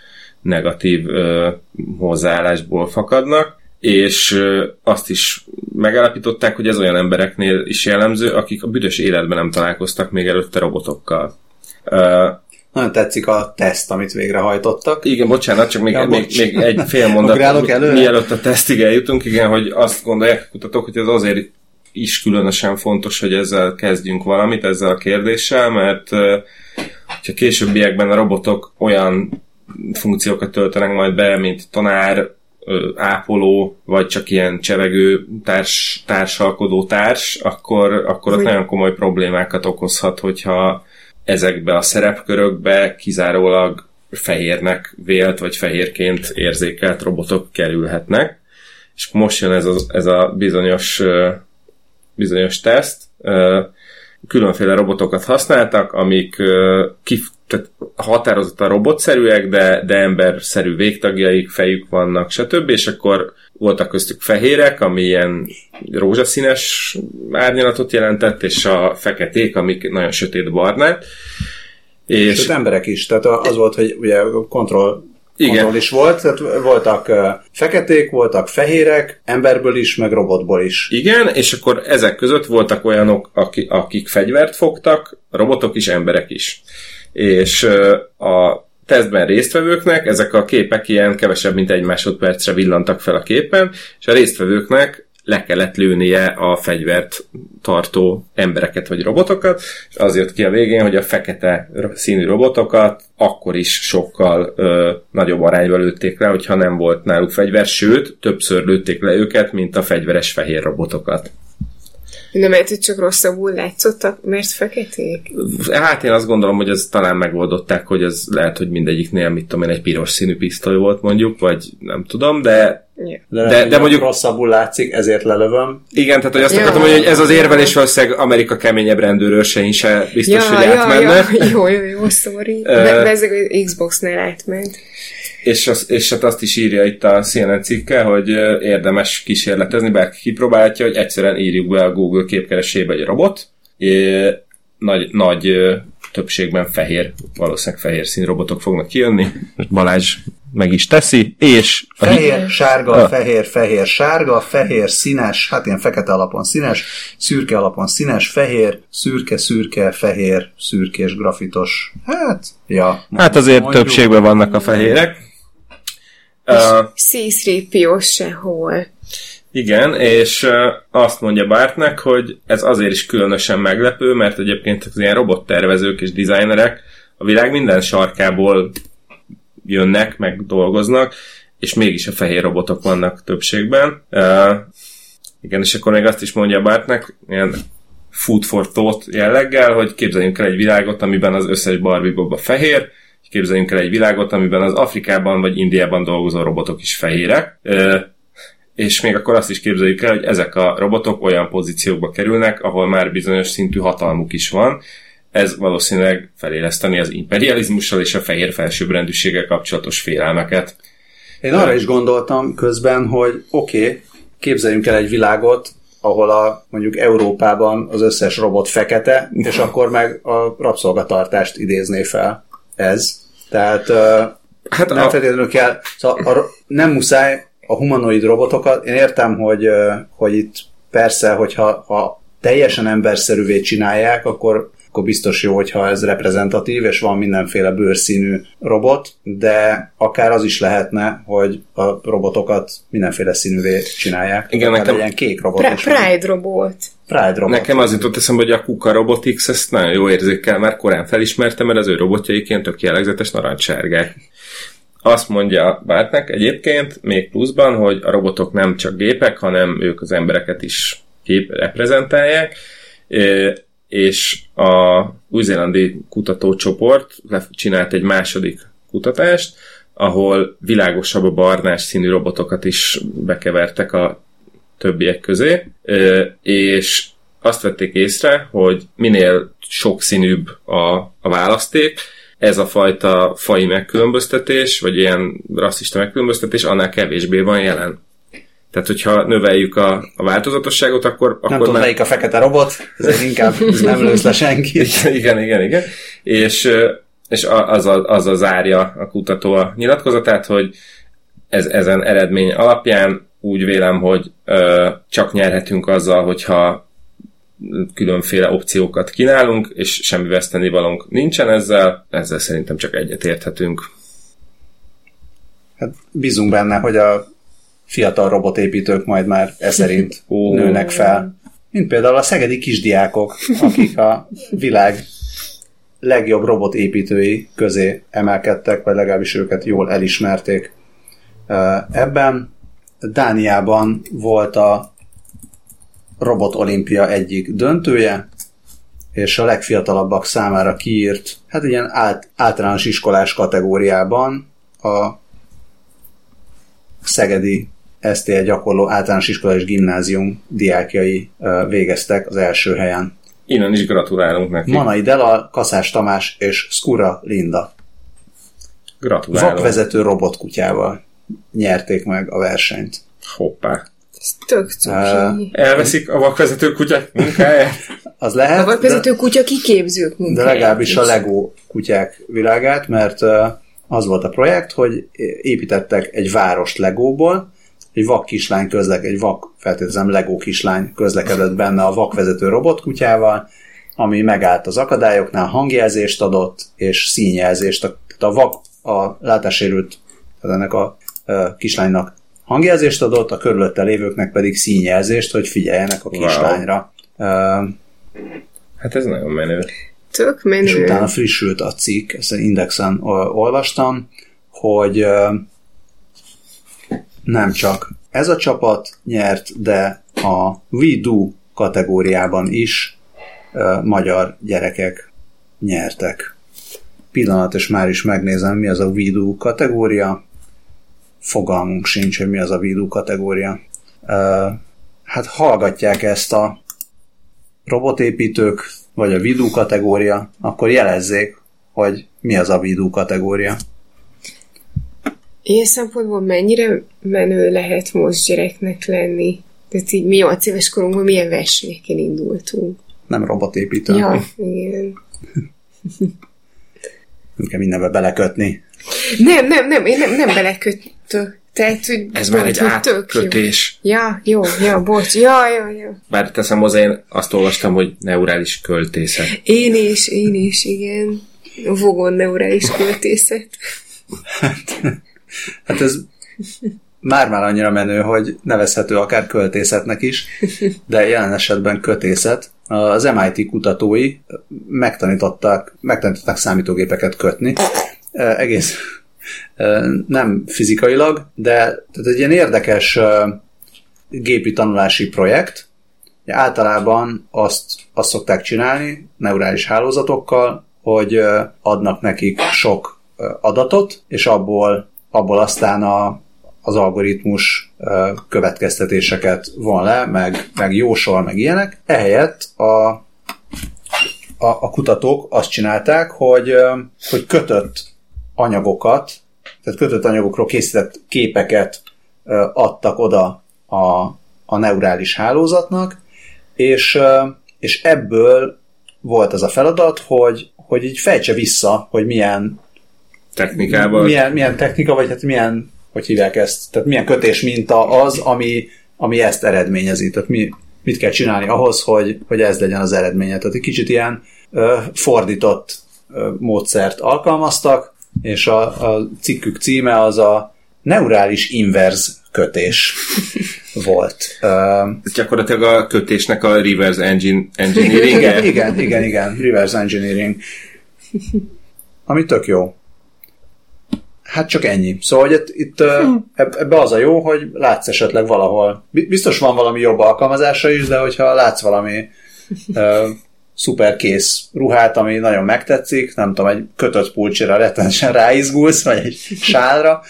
negatív ö, hozzáállásból fakadnak, és ö, azt is megállapították, hogy ez olyan embereknél is jellemző, akik a büdös életben nem találkoztak még előtte robotokkal. Ö, Nagyon tetszik a teszt, amit végrehajtottak. igen, bocsánat, csak még, Ja, még, bocs. még egy fél *laughs* mondat, előre? mielőtt a tesztig eljutunk, igen, hogy azt gondolják a kutatók, hogy ez azért is különösen fontos, hogy ezzel kezdjünk valamit, ezzel a kérdéssel, mert hogyha későbbiekben a robotok olyan funkciókat töltenek majd be, mint tanár, ápoló, vagy csak ilyen csevegő társ, társalkodó társ, akkor, akkor ott nagyon komoly problémákat okozhat, hogyha ezekbe a szerepkörökbe kizárólag fehérnek vélt, vagy fehérként érzékelt robotok kerülhetnek. És most jön ez a, ez a bizonyos, bizonyos teszt. Különféle robotokat használtak, amik kif, tehát határozottan robotszerűek, de, de emberszerű végtagjaik, fejük vannak, stb. És akkor voltak köztük fehérek, ami ilyen rózsaszínes árnyalatot jelentett, és a feketék, amik nagyon sötét barnák. És Sőt, emberek is. Tehát az volt, hogy ugye kontroll, Igen. kontroll is volt, tehát voltak feketék, voltak fehérek, emberből is, meg robotból is. Igen, és akkor ezek között voltak olyanok, akik, akik fegyvert fogtak, robotok is, emberek is. És a tesztben résztvevőknek ezek a képek ilyen kevesebb, mint egy másodpercre villantak fel a képen, és a résztvevőknek le kellett lőnie a fegyvert tartó embereket vagy robotokat, és az jött ki a végén, hogy a fekete színű robotokat akkor is sokkal ö, nagyobb arányban lőtték le, hogyha nem volt náluk fegyver, sőt, többször lőtték le őket, mint a fegyveres fehér robotokat. Nem lehet, hogy csak rosszabbul látszottak, mert feketék? Hát én azt gondolom, hogy ez talán megoldották, hogy ez lehet, hogy mindegyiknél, mit tudom én, egy piros színű pisztoly volt mondjuk, vagy nem tudom, de. De, De- de, mondjuk- rosszabbul látszik, ezért lelövöm. igen, tehát hogy azt Ja. akartam mondani, hogy ez az érvelés valószínűleg Amerika keményebb rendőrösein se biztos, ja, hogy ja, átmenne. ja, *laughs* jó, jó, jó, sorry. Ezek az Xbox-nál átment. És, az, és hát azt is írja itt a CNN cikke, hogy érdemes kísérletezni, bárki kipróbálhatja, hogy egyszerűen írjuk be a Google képkeresébe egy robot, nagy, nagy többségben fehér, valószínűleg fehér színrobotok fognak kijönni. Balázs meg is teszi, és... Fehér, sárga, a... fehér, fehér, sárga, fehér, színes, hát ilyen fekete alapon színes, szürke alapon színes, fehér, szürke, szürke, fehér, szürkés, grafitos. Hát, ja. Hát azért mondjuk. többségben vannak a fehérek. Uh, sehol. Igen, és azt mondja Bartnek, hogy ez azért is különösen meglepő, mert egyébként az ilyen robottervezők és designerek a világ minden sarkából jönnek, meg dolgoznak, és mégis a fehér robotok vannak többségben. Uh, igen, és akkor még azt is mondja Bartnek, ilyen food for thought jelleggel, hogy képzeljünk el egy világot, amiben az összes Barbie Bob a fehér, képzeljünk el egy világot, amiben az Afrikában vagy Indiában dolgozó robotok is fehérek. És még akkor azt is képzeljük el, hogy ezek a robotok olyan pozíciókba kerülnek, ahol már bizonyos szintű hatalmuk is van. Ez valószínűleg feléleszteni az imperializmussal és a fehér felsőbbrendűséggel kapcsolatos félelmeket. Én arra is gondoltam közben, hogy oké, okay, képzeljünk el egy világot, ahol a, mondjuk Európában az összes robot fekete, és akkor meg a rabszolgatartást idézné fel ez. Tehát hát nem a... feltétlenül kell, szóval a, nem muszáj a humanoid robotokat, én értem, hogy, hogy itt persze, hogyha ha teljesen emberszerűvé csinálják, akkor, akkor biztos jó, hogyha ez reprezentatív, és van mindenféle bőrszínű robot, de akár az is lehetne, hogy a robotokat mindenféle színűvé csinálják. Igen, nekem... Legyen kék robot. Pra- Pride robot. Pride robot. Nekem az jutott eszembe, hogy a Kuka Robotics ezt nagyon jó érzékel, mert korán felismertem, mert az ő robotjaiként tök jellegzetes narancssárgák. Azt mondja Bartnek egyébként még pluszban, hogy a robotok nem csak gépek, hanem ők az embereket is kép reprezentálják, és a új-zélandi kutatócsoport csinált egy második kutatást, ahol világosabb a barnás színű robotokat is bekevertek a többiek közé, és azt vették észre, hogy minél sokszínűbb a, a választék, ez a fajta fai megkülönböztetés, vagy ilyen rasszista megkülönböztetés annál kevésbé van jelen. Tehát, hogyha növeljük a, a változatosságot, akkor... Nem tudom, melyik a fekete robot, ez inkább *laughs* nem lősz le senki. *laughs* igen, igen, igen. És, és az, a, az a zárja a kutató a nyilatkozatát, hogy ez, ezen eredmény alapján úgy vélem, hogy ö, csak nyerhetünk azzal, hogyha különféle opciókat kínálunk, és semmi vesztenivalónk nincsen ezzel, ezzel szerintem csak egyet érthetünk. Hát bízunk benne, hogy a fiatal robotépítők majd már e szerint oh. nőnek fel. Mint például a szegedi kisdiákok, akik a világ legjobb robotépítői közé emelkedtek, vagy legalábbis őket jól elismerték. Ebben Dániában volt a Robot Olimpia egyik döntője, és a legfiatalabbak számára kiírt, hát ilyen át, általános iskolás kategóriában a Szegedi STL gyakorló általános iskola és gimnázium diákjai végeztek az első helyen. Innen is gratulálunk neki. Manai Dela, Kaszás Tamás és Skura Linda. Gratulálunk. Vakvezető robotkutyával nyerték meg a versenyt. Hoppá. Ez tök uh, Elveszik a vakvezető kutyák munkáját? *laughs* Az lehet. A vakvezető de, kutya kiképzők munkáját. De legalábbis a Lego kutyák világát, mert az volt a projekt, hogy építettek egy várost Legóból, egy vak kislány közlek, egy vak, feltételezem Lego kislány közlekedett benne a vakvezető robotkutyával, ami megállt az akadályoknál, hangjelzést adott, és színjelzést. Tehát a vak, a látássérült, tehát ennek a kislánynak hangjelzést adott, a körülötte lévőknek pedig színjelzést, hogy figyeljenek a kislányra. Wow. Uh, hát ez nagyon menő. Tök menő. És utána frissült a cikk, ezt Indexen olvastam, hogy uh, nem csak ez a csapat nyert, de a We Do kategóriában is uh, magyar gyerekek nyertek. Pillanat, és már is megnézem, mi az a We Do kategória fogalmunk sincs, hogy mi az a vidú kategória. Hát hallgatják ezt a robotépítők, vagy a vidú kategória, akkor jelezzék, hogy mi az a vidú kategória. Ilyen szempontból mennyire menő lehet most gyereknek lenni? Tehát így mi 8 éves korunkban milyen versenyeken indultunk? Nem robotépítő. Ja, igen. Nem kell mindenbe belekötni. Nem, nem, nem, én nem, nem belekötök. Tehát, hogy Ez már egy jó. átkötés. Ja, jó, ja, bocs, ja, ja, ja. Bár teszem hozzá, én azt olvastam, hogy neurális költészet. Én is, én is, igen. Vogon neurális költészet. Hát ez már-már annyira menő, hogy nevezhető akár költészetnek is, de jelen esetben kötészet. Az MIT kutatói megtanították, megtanították számítógépeket kötni. E, Egész e, nem fizikailag, de tehát egy ilyen érdekes e, gépi tanulási projekt. Általában azt, azt szokták csinálni neurális hálózatokkal, hogy adnak nekik sok adatot, és abból, abból aztán a, az algoritmus következtetéseket von le, meg, meg jósol, meg ilyenek. Ehelyett a, a, a kutatók azt csinálták, hogy, hogy kötött anyagokat, tehát kötött anyagokról készített képeket adtak oda a, a neurális hálózatnak, és, és ebből volt az a feladat, hogy, hogy így fejtse vissza, hogy milyen Technikával. milyen, milyen technika, vagy hát milyen, hogy hívják ezt, tehát milyen kötés minta az, ami, ami ezt eredményezi. Tehát mi, mit kell csinálni ahhoz, hogy, hogy ez legyen az eredménye. Tehát egy kicsit ilyen ö, fordított ö, módszert alkalmaztak, és a, a cikkük címe az a neurális inverz kötés *laughs* volt. Ez gyakorlatilag a kötésnek a reverse engine, engineering igen, igen, igen, igen, reverse engineering. Ami tök jó. Hát csak ennyi. Szóval hogy itt, itt eb- ebbe az a jó, hogy látsz esetleg valahol. Bi- Biztos van valami jobb alkalmazása is, de hogyha látsz valami uh, szuper kész ruhát, ami nagyon megtetszik, nem tudom, egy kötött pulcsira rettenesen ráizgulsz, vagy egy sálra,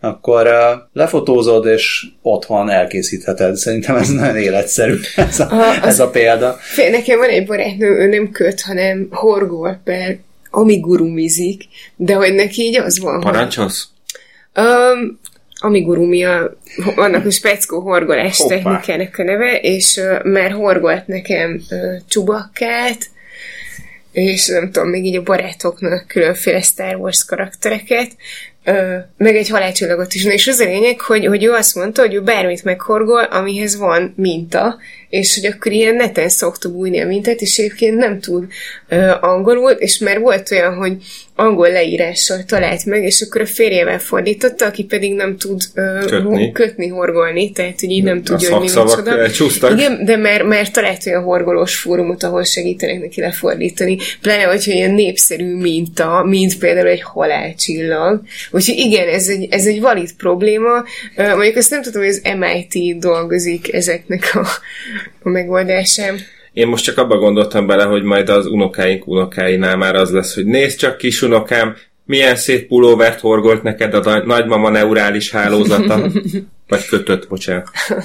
akkor uh, lefotózod, és otthon elkészítheted. Szerintem ez nagyon életszerű, ez a, A- ez a példa. Nekem van egy barátnőm, ő nem köt, hanem horgol per amigurumizik, de hogy neki így az van, hogy Parancsolsz? Um, amigurumi a, annak a speckó horgolás Hoppá. technikának a neve, és uh, már horgolt nekem uh, csubakkát, és nem tudom, még így a barátoknak különféle Star Wars karaktereket, ö, meg egy halálcsillagot is. Na, és az a lényeg, hogy, hogy ő azt mondta, hogy ő bármit meghorgol, amihez van minta, és hogy akkor ilyen neten szokta bújni a mintát, és egyébként nem tud ö, angolul, és már volt olyan, hogy angol leírással talált meg, és akkor a férjével fordította, aki pedig nem tud ö, Kötni. kötni, horgolni, tehát hogy így nem A tudja, hogy mi micsoda. elcsúsztak. Igen, de már, már talált olyan horgolós fórumot, ahol segítenek neki lefordítani. Pláne, hogyha ilyen népszerű minta, mint például egy halálcsillag. Úgyhogy igen, ez egy, ez egy valid probléma. Ö, Mondjuk azt nem tudom, hogy az MIT dolgozik ezeknek a, a megoldásán. Én most csak abba gondoltam bele, hogy majd az unokáink unokáinál már az lesz, hogy nézd csak kis unokám, milyen szép pulóvert horgolt neked a nagy- nagymama neurális hálózata. *laughs* Vagy kötött, bocsánat. *laughs*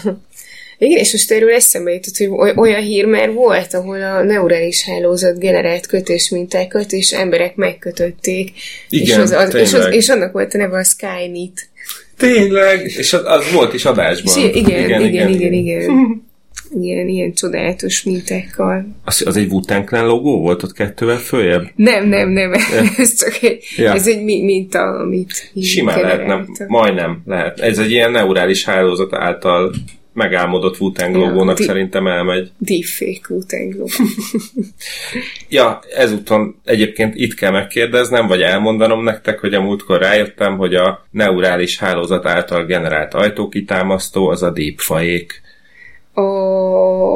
Igen, és most erről eszembe jutott, hogy oly- olyan hír már volt, ahol a neurális hálózat generált kötésmintákat, és emberek megkötötték. és, Igen, az, az, és, az, és annak volt a neve a Skynet. Tényleg? És az, az volt is adásban. És igen, igen, igen, igen, igen. Igen, *laughs* ilyen csodálatos mintákkal. Az, az egy wu Clan logó volt ott kettővel följebb? Nem, nem, nem, *laughs* ez csak egy, Ja. ez egy mi- minta, amit Simán lehet, nem, generáltak. majdnem lehet. Ez egy ilyen neurális hálózat által megálmodott wu Ja, logónak ti- szerintem elmegy. Deepfake Wu-Tang *laughs* Ja, ezúton egyébként itt kell megkérdeznem, vagy elmondanom nektek, hogy a múltkor rájöttem, hogy a neurális hálózat által generált ajtókitámasztó az a deepfake. Oh.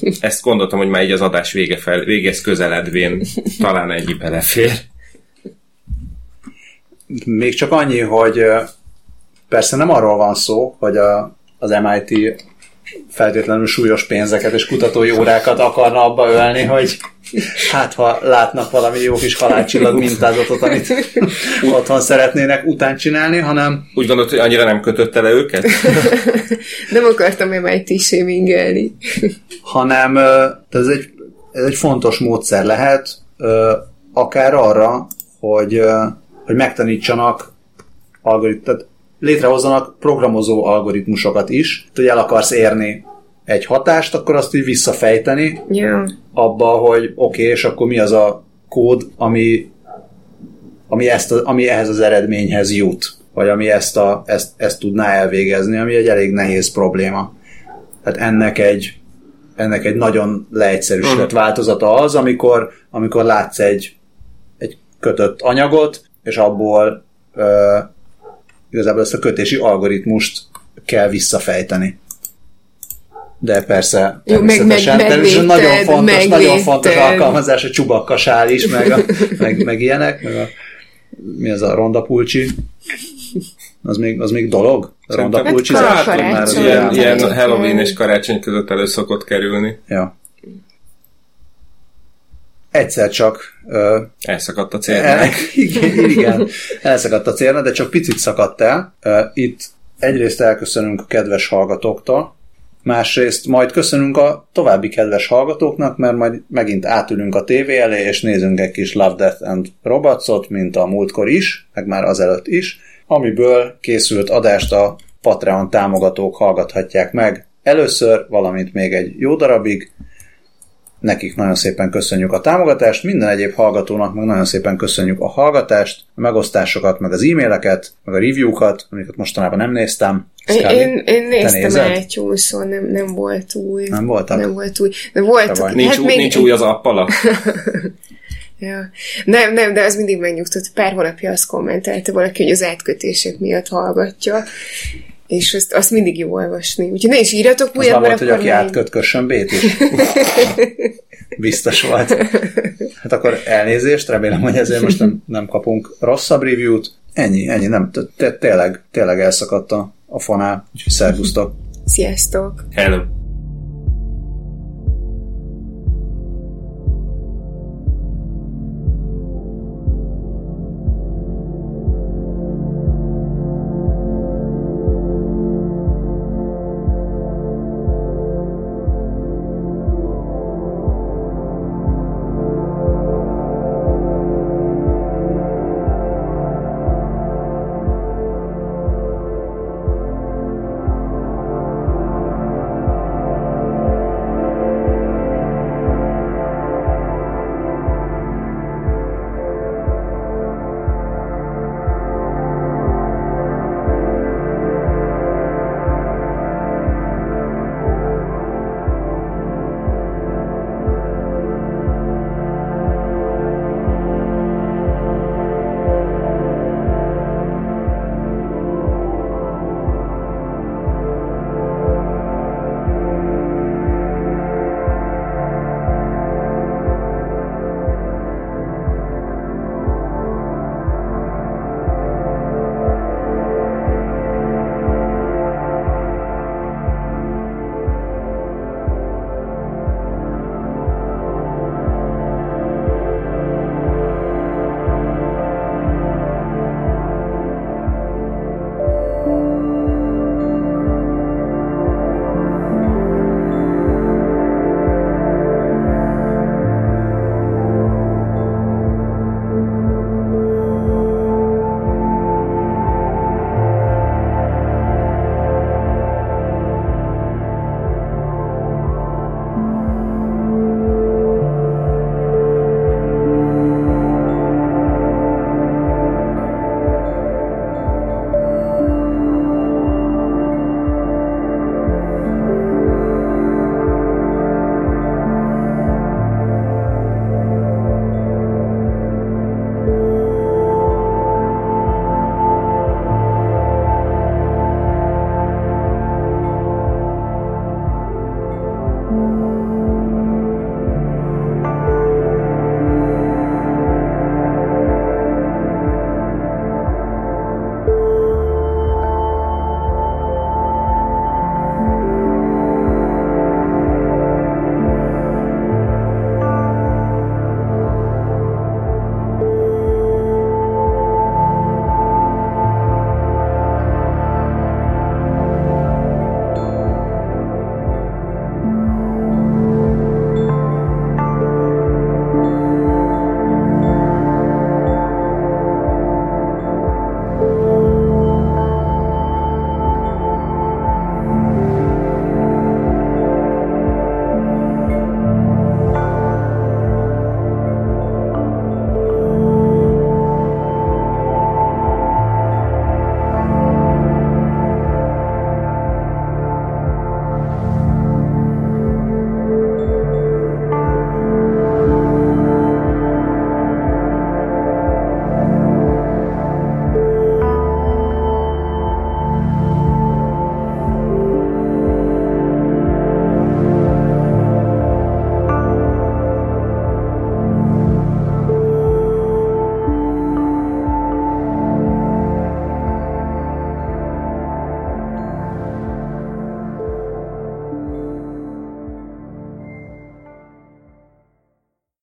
*laughs* Ezt gondoltam, hogy már így az adás vége fel, végez közeledvén talán ennyi belefér. Még csak annyi, hogy persze nem arról van szó, hogy a, az MIT feltétlenül súlyos pénzeket és kutatói órákat akarna abba ölni, hogy hát ha látnak valami jó kis halálcsillag mintázatot, amit otthon szeretnének után csinálni, hanem Úgy gondolt, hogy annyira nem kötötte le őket? *laughs* Nem akartam MIT shamingelni. hanem ö, tehát ez egy, ez egy fontos módszer lehet, akár arra, hogy, hogy megtanítsanak algoritmus, tehát létrehozzanak programozó algoritmusokat is, hogy el akarsz érni egy hatást, akkor azt így visszafejteni Ja. abba, hogy oké, okay, és akkor mi az a kód, ami, ami, ezt a, ami ehhez az eredményhez jut, vagy ami ezt, a, ezt, ezt tudná elvégezni, ami egy elég nehéz probléma. Tehát ennek egy, ennek egy nagyon leegyszerűsített változata az, amikor, amikor látsz egy, egy kötött anyagot, és abból ö, igazából ezt a kötési algoritmust kell visszafejteni. De persze, Jó, meg- természetesen, meg- természetesen nagyon fontos, nagyon megvédted. fontos alkalmazás a csubakkasál is, meg, a, meg, meg ilyenek, meg a, mi az a rondapulcsi? Az még, az még dolog? A Szerintem- rondapulcsi Hát. Már az ilyen- ilyen Halloween és karácsony között elő szokott kerülni. Ja. Egyszer csak ö, Elszakadt a el, célnál. *laughs* igen, igen, elszakadt a célna, de csak picit szakadt el. Ö, Itt egyrészt elköszönünk a kedves hallgatóktól, másrészt majd köszönünk a további kedves hallgatóknak, mert majd megint átülünk a tévé elé, és nézünk egy kis Love, Death and Robotsot, mint a múltkor is, meg már azelőtt is, amiből készült adást a Patreon támogatók hallgathatják meg először, valamint még egy jó darabig, Nekik nagyon szépen köszönjük a támogatást, minden egyéb hallgatónak meg nagyon szépen köszönjük a hallgatást, a megosztásokat, meg az e-maileket, meg a review-kat, amiket mostanában nem néztem. Szkáli, Én, én néztem nézed? átjúszon, nem, nem volt új. Nem voltak? Nem volt új. De volt, vagy. Nincs, új, nincs új az appala. *laughs* Ja. Nem, nem, de az mindig megnyugtott. Pár hónapja azt kommentelte valaki, hogy az átkötések miatt hallgatja, és azt, azt mindig jó olvasni. Úgyhogy ne is írjatok Az újat, mert volt, hogy aki majd- átköt, kössön bét is. *laughs* Biztos volt. Hát akkor elnézést, remélem, hogy ezért most nem, nem kapunk rosszabb review-t. Ennyi, ennyi, nem, tényleg, tényleg elszakadt a, a fonál, úgyhogy szervusztok. Sziasztok! Hello.